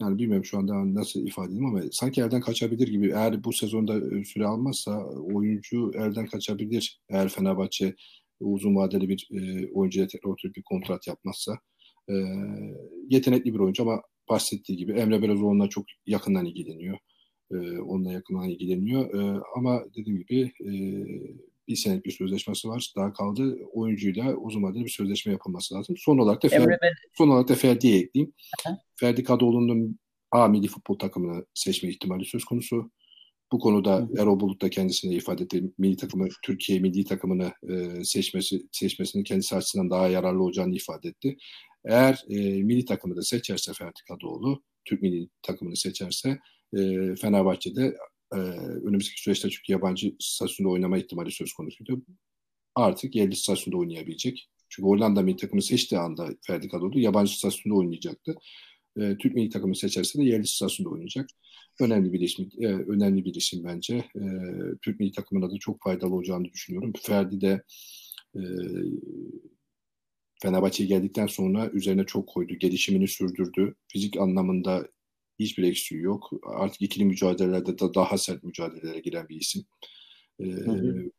yani bilmiyorum şu anda nasıl ifade edeyim ama sanki elden kaçabilir gibi. Eğer bu sezonda e, süre almazsa oyuncu elden kaçabilir. Eğer Fenerbahçe uzun vadeli bir e, oyuncuya tekrar oturup bir kontrat yapmazsa e, yetenekli bir oyuncu ama bahsettiği gibi Emre Belözoğlu'na çok yakından ilgileniyor. E, onunla yakından ilgileniyor. E, ama dediğim gibi e, bir senelik bir sözleşmesi var. Daha kaldı. Oyuncuyla uzun vadeli bir sözleşme yapılması lazım. Son olarak da Ferdi, son olarak da Ferdi'ye ekleyeyim. Aha. Ferdi Kadıoğlu'nun A milli futbol takımını seçme ihtimali söz konusu. Bu konuda hı Erol Bulut da kendisine ifade etti. Milli takımı, Türkiye milli takımını e, seçmesi seçmesinin kendisi açısından daha yararlı olacağını ifade etti. Eğer e, milli takımı da seçerse Ferdi Kadıoğlu, Türk milli takımını seçerse e, Fenerbahçe'de e, önümüzdeki süreçte çünkü yabancı statüsünde oynama ihtimali söz konusuydu. Artık yerli statüsünde oynayabilecek. Çünkü Hollanda milli takımı seçtiği anda Ferdi Kadıoğlu yabancı statüsünde oynayacaktı. E, Türk milli takımı seçerse de yerli statüsünde oynayacak. Önemli bir isim, e, önemli bir isim bence. E, Türk milli takımına da çok faydalı olacağını düşünüyorum. Ferdi de e, Fenerbahçe'ye geldikten sonra üzerine çok koydu. Gelişimini sürdürdü. Fizik anlamında hiçbir eksiği yok. Artık ikili mücadelelerde de daha sert mücadelelere giren bir isim. E, hı hı.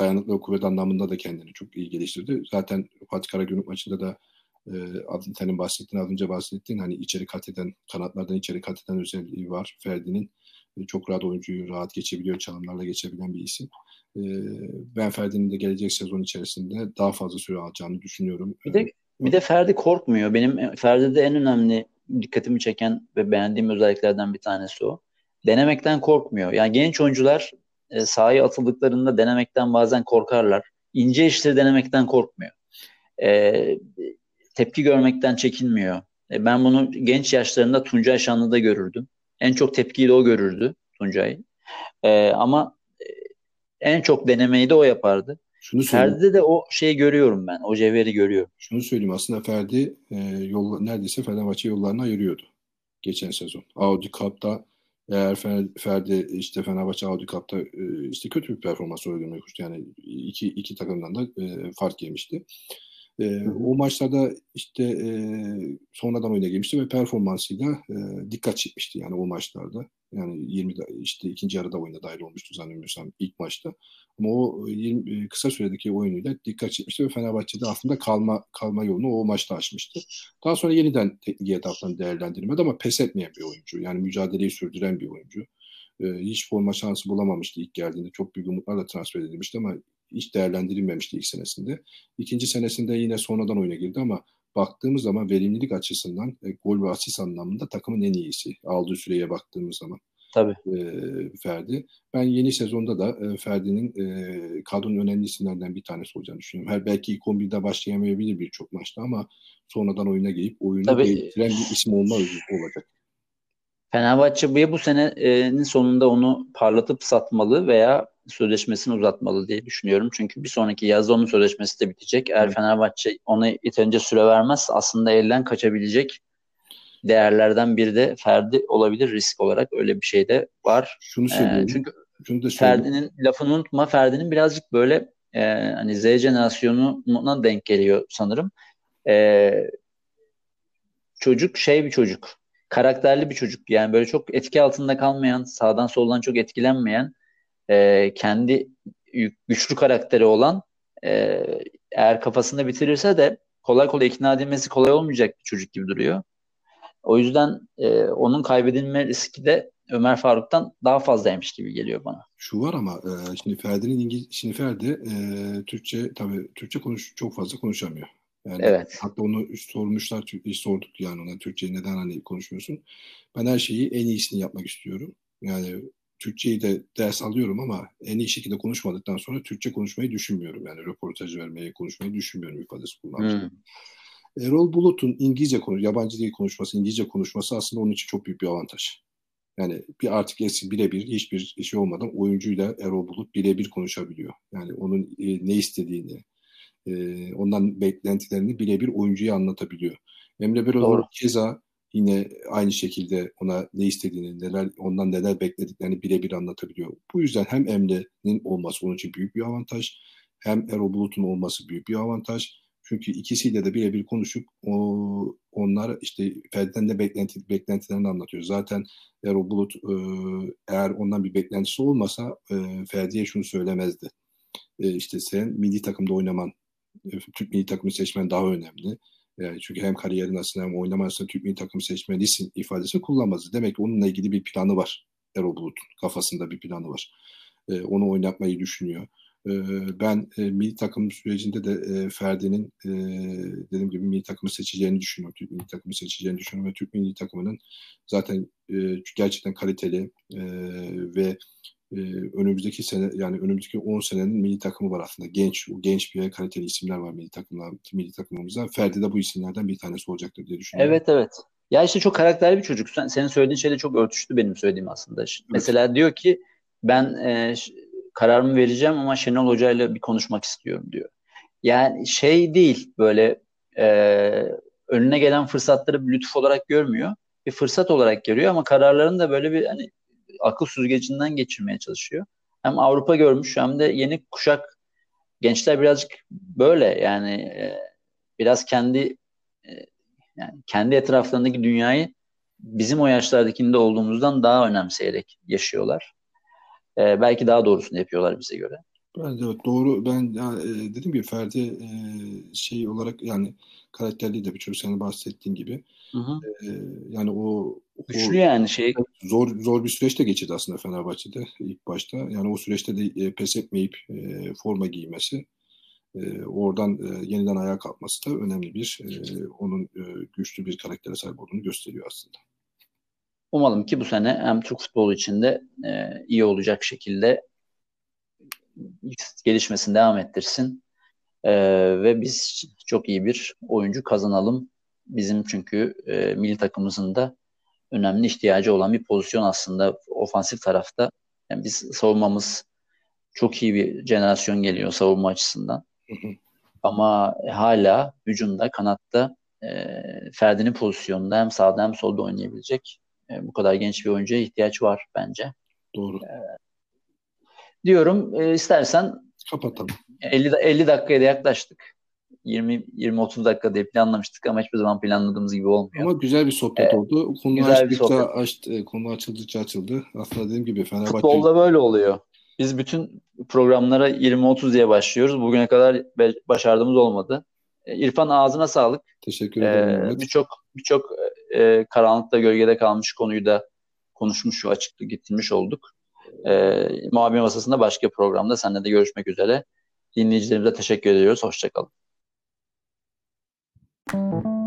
Dayanıklı kuvvet anlamında da kendini çok iyi geliştirdi. Zaten Fatih Karagümrük maçında da e, senin bahsettiğin, az önce bahsettiğin hani içeri kat eden, kanatlardan içeri kat eden özelliği var. Ferdi'nin e, çok rahat oyuncuyu rahat geçebiliyor, çalımlarla geçebilen bir isim. E, ben Ferdi'nin de gelecek sezon içerisinde daha fazla süre alacağını düşünüyorum. Bir de, bir de Ferdi korkmuyor. Benim Ferdi'de en önemli dikkatimi çeken ve beğendiğim özelliklerden bir tanesi o. Denemekten korkmuyor. Yani genç oyuncular e, sahaya atıldıklarında denemekten bazen korkarlar. İnce işleri denemekten korkmuyor. E, tepki görmekten çekinmiyor. E, ben bunu genç yaşlarında Tuncay Şanlı'da görürdüm. En çok tepkiyi de o görürdü Tuncay. E, ama e, en çok denemeyi de o yapardı. Şunu Ferdi'de de o şeyi görüyorum ben. O cevheri görüyorum. Şunu söyleyeyim aslında Ferdi e, yol, neredeyse Fenerbahçe yollarına ayırıyordu geçen sezon. Audi Cup'ta eğer Ferdi işte Fenerbahçe Audi Cup'ta e, işte kötü bir performans oynamıştı. Yani iki, iki takımdan da e, fark yemişti. E, o maçlarda işte e, sonradan oyuna girmişti ve performansıyla e, dikkat çekmişti yani o maçlarda. Yani 20 işte ikinci yarıda oyuna dahil olmuştu zannediyorsam ilk maçta. Ama o 20, kısa süredeki oyunuyla dikkat çekmişti ve Fenerbahçe'de aslında kalma kalma yolunu o maçta açmıştı. Daha sonra yeniden teknik etaptan değerlendirmedi ama pes etmeyen bir oyuncu. Yani mücadeleyi sürdüren bir oyuncu. hiç forma şansı bulamamıştı ilk geldiğinde. Çok büyük umutlarla transfer edilmişti ama hiç değerlendirilmemişti ilk senesinde. İkinci senesinde yine sonradan oyuna girdi ama baktığımız zaman verimlilik açısından e, gol ve asist anlamında takımın en iyisi. Aldığı süreye baktığımız zaman. Tabii. E, Ferdi. Ben yeni sezonda da e, Ferdi'nin e, kadronun önemli isimlerden bir tanesi olacağını düşünüyorum. Her belki ilk 11'de başlayamayabilir birçok maçta ama sonradan oyuna gelip oyunu değiştiren bir isim olma olacak. Fenerbahçe bu, bu senenin sonunda onu parlatıp satmalı veya sözleşmesini uzatmalı diye düşünüyorum. Çünkü bir sonraki yaz onun sözleşmesi de bitecek. Eğer evet. Fenerbahçe ona yeterince süre vermez aslında elden kaçabilecek değerlerden biri de Ferdi olabilir risk olarak. Öyle bir şey de var. Şunu söyleyeyim. Ee, çünkü Şunu da Ferdi'nin lafını unutma. Ferdi'nin birazcık böyle e, hani Z jenerasyonuna denk geliyor sanırım. E, çocuk şey bir çocuk. Karakterli bir çocuk. Yani böyle çok etki altında kalmayan, sağdan soldan çok etkilenmeyen e, kendi güçlü karakteri olan e, eğer kafasında bitirirse de kolay kolay ikna edilmesi kolay olmayacak bir çocuk gibi duruyor. O yüzden e, onun kaybedilme riski de Ömer Faruk'tan daha fazlaymış gibi geliyor bana. Şu var ama e, şimdi Ferdi'nin İngiliz şimdi Ferdi e, Türkçe tabii Türkçe konuş çok fazla konuşamıyor. Yani evet. Hatta onu sormuşlar, sorduk yani ona Türkçeyi neden hani konuşmuyorsun? Ben her şeyi en iyisini yapmak istiyorum. Yani Türkçeyi de ders alıyorum ama en iyi şekilde konuşmadıktan sonra Türkçe konuşmayı düşünmüyorum. Yani röportaj vermeyi, konuşmayı düşünmüyorum ifadesi kullanmıştım. Hmm. Erol Bulut'un İngilizce konuş, yabancı dil konuşması, İngilizce konuşması aslında onun için çok büyük bir avantaj. Yani bir artık eski birebir hiçbir şey olmadan oyuncuyla Erol Bulut birebir konuşabiliyor. Yani onun e, ne istediğini, e, ondan beklentilerini birebir oyuncuya anlatabiliyor. Emre Belözoğlu keza yine aynı şekilde ona ne istediğini, neler ondan neler beklediklerini birebir anlatabiliyor. Bu yüzden hem Emre'nin olması onun için büyük bir avantaj, hem Erol Bulut'un olması büyük bir avantaj. Çünkü ikisiyle de birebir konuşup o, onlar işte Ferdi'den de beklenti, beklentilerini anlatıyor. Zaten Erol Bulut e, eğer ondan bir beklentisi olmasa e, Ferdi'ye şunu söylemezdi. e, işte sen milli takımda oynaman, e, Türk milli takımı seçmen daha önemli. Yani çünkü hem kariyerin aslında hem oynama arasında Türk milli takımı seçmelisin ifadesini kullanmaz. Demek ki onunla ilgili bir planı var. Erol Bulut'un kafasında bir planı var. E, onu oynatmayı düşünüyor. E, ben e, milli takım sürecinde de e, Ferdi'nin e, dediğim gibi milli takımı seçeceğini düşünüyorum. Türk milli takımı seçeceğini düşünüyorum ve Türk milli takımının zaten e, gerçekten kaliteli e, ve e, önümüzdeki sene yani önümüzdeki 10 senenin milli takımı var aslında. Genç genç bir kaliteli isimler var milli takımlar milli takımımızda. Ferdi de bu isimlerden bir tanesi olacaktır diye düşünüyorum. Evet evet. Ya işte çok karakterli bir çocuk. Sen, senin söylediğin şeyle çok örtüştü benim söylediğim aslında. Evet. Mesela diyor ki ben e, kararımı vereceğim ama Şenol Hoca ile bir konuşmak istiyorum diyor. Yani şey değil böyle e, önüne gelen fırsatları bir lütuf olarak görmüyor. Bir fırsat olarak görüyor ama kararlarını da böyle bir hani akıl süzgecinden geçirmeye çalışıyor. Hem Avrupa görmüş hem de yeni kuşak gençler birazcık böyle yani e, biraz kendi e, yani kendi etraflarındaki dünyayı bizim o yaşlardakinde olduğumuzdan daha önemseyerek yaşıyorlar. E, belki daha doğrusunu yapıyorlar bize göre. Ben evet doğru. Ben yani, e, dediğim gibi Ferdi e, şey olarak yani karakterli de bir çocuk senin bahsettiğin gibi. Hı hı. E, yani o güçlü yani şey zor zor bir süreçte geçirdi aslında Fenerbahçe'de ilk başta. Yani o süreçte de e, pes etmeyip e, forma giymesi e, oradan e, yeniden ayağa kalkması da önemli bir e, onun e, güçlü bir karaktere sahip olduğunu gösteriyor aslında. Umalım ki bu sene hem Türk futbolu için de e, iyi olacak şekilde gelişmesini devam ettirsin. E, ve biz çok iyi bir oyuncu kazanalım. Bizim çünkü e, milli takımımızın da önemli ihtiyacı olan bir pozisyon aslında ofansif tarafta. Yani biz savunmamız çok iyi bir jenerasyon geliyor savunma açısından. Ama hala hücumda, kanatta e, Ferdi'nin pozisyonunda hem sağda hem solda oynayabilecek e, bu kadar genç bir oyuncuya ihtiyaç var bence. Doğru. E, diyorum e, istersen kapatalım. 50 50 dakikaya da yaklaştık. 20 20 30 dakika diye planlamıştık ama hiçbir zaman planladığımız gibi olmuyor. Ama güzel bir sohbet ee, oldu. Konu güzel açtıkça bir sohbet. açtı, e, konu açıldıkça açıldı. Aslında dediğim gibi Fenerbahçe Futbolda böyle oluyor. Biz bütün programlara 20-30 diye başlıyoruz. Bugüne kadar başardığımız olmadı. E, İrfan ağzına sağlık. Teşekkür ederim. Ee, birçok birçok e, karanlıkta gölgede kalmış konuyu da konuşmuş açıklık getirmiş olduk. E, muhabir masasında başka programda seninle de görüşmek üzere. Dinleyicilerimize teşekkür ediyoruz. Hoşçakalın. Thank you.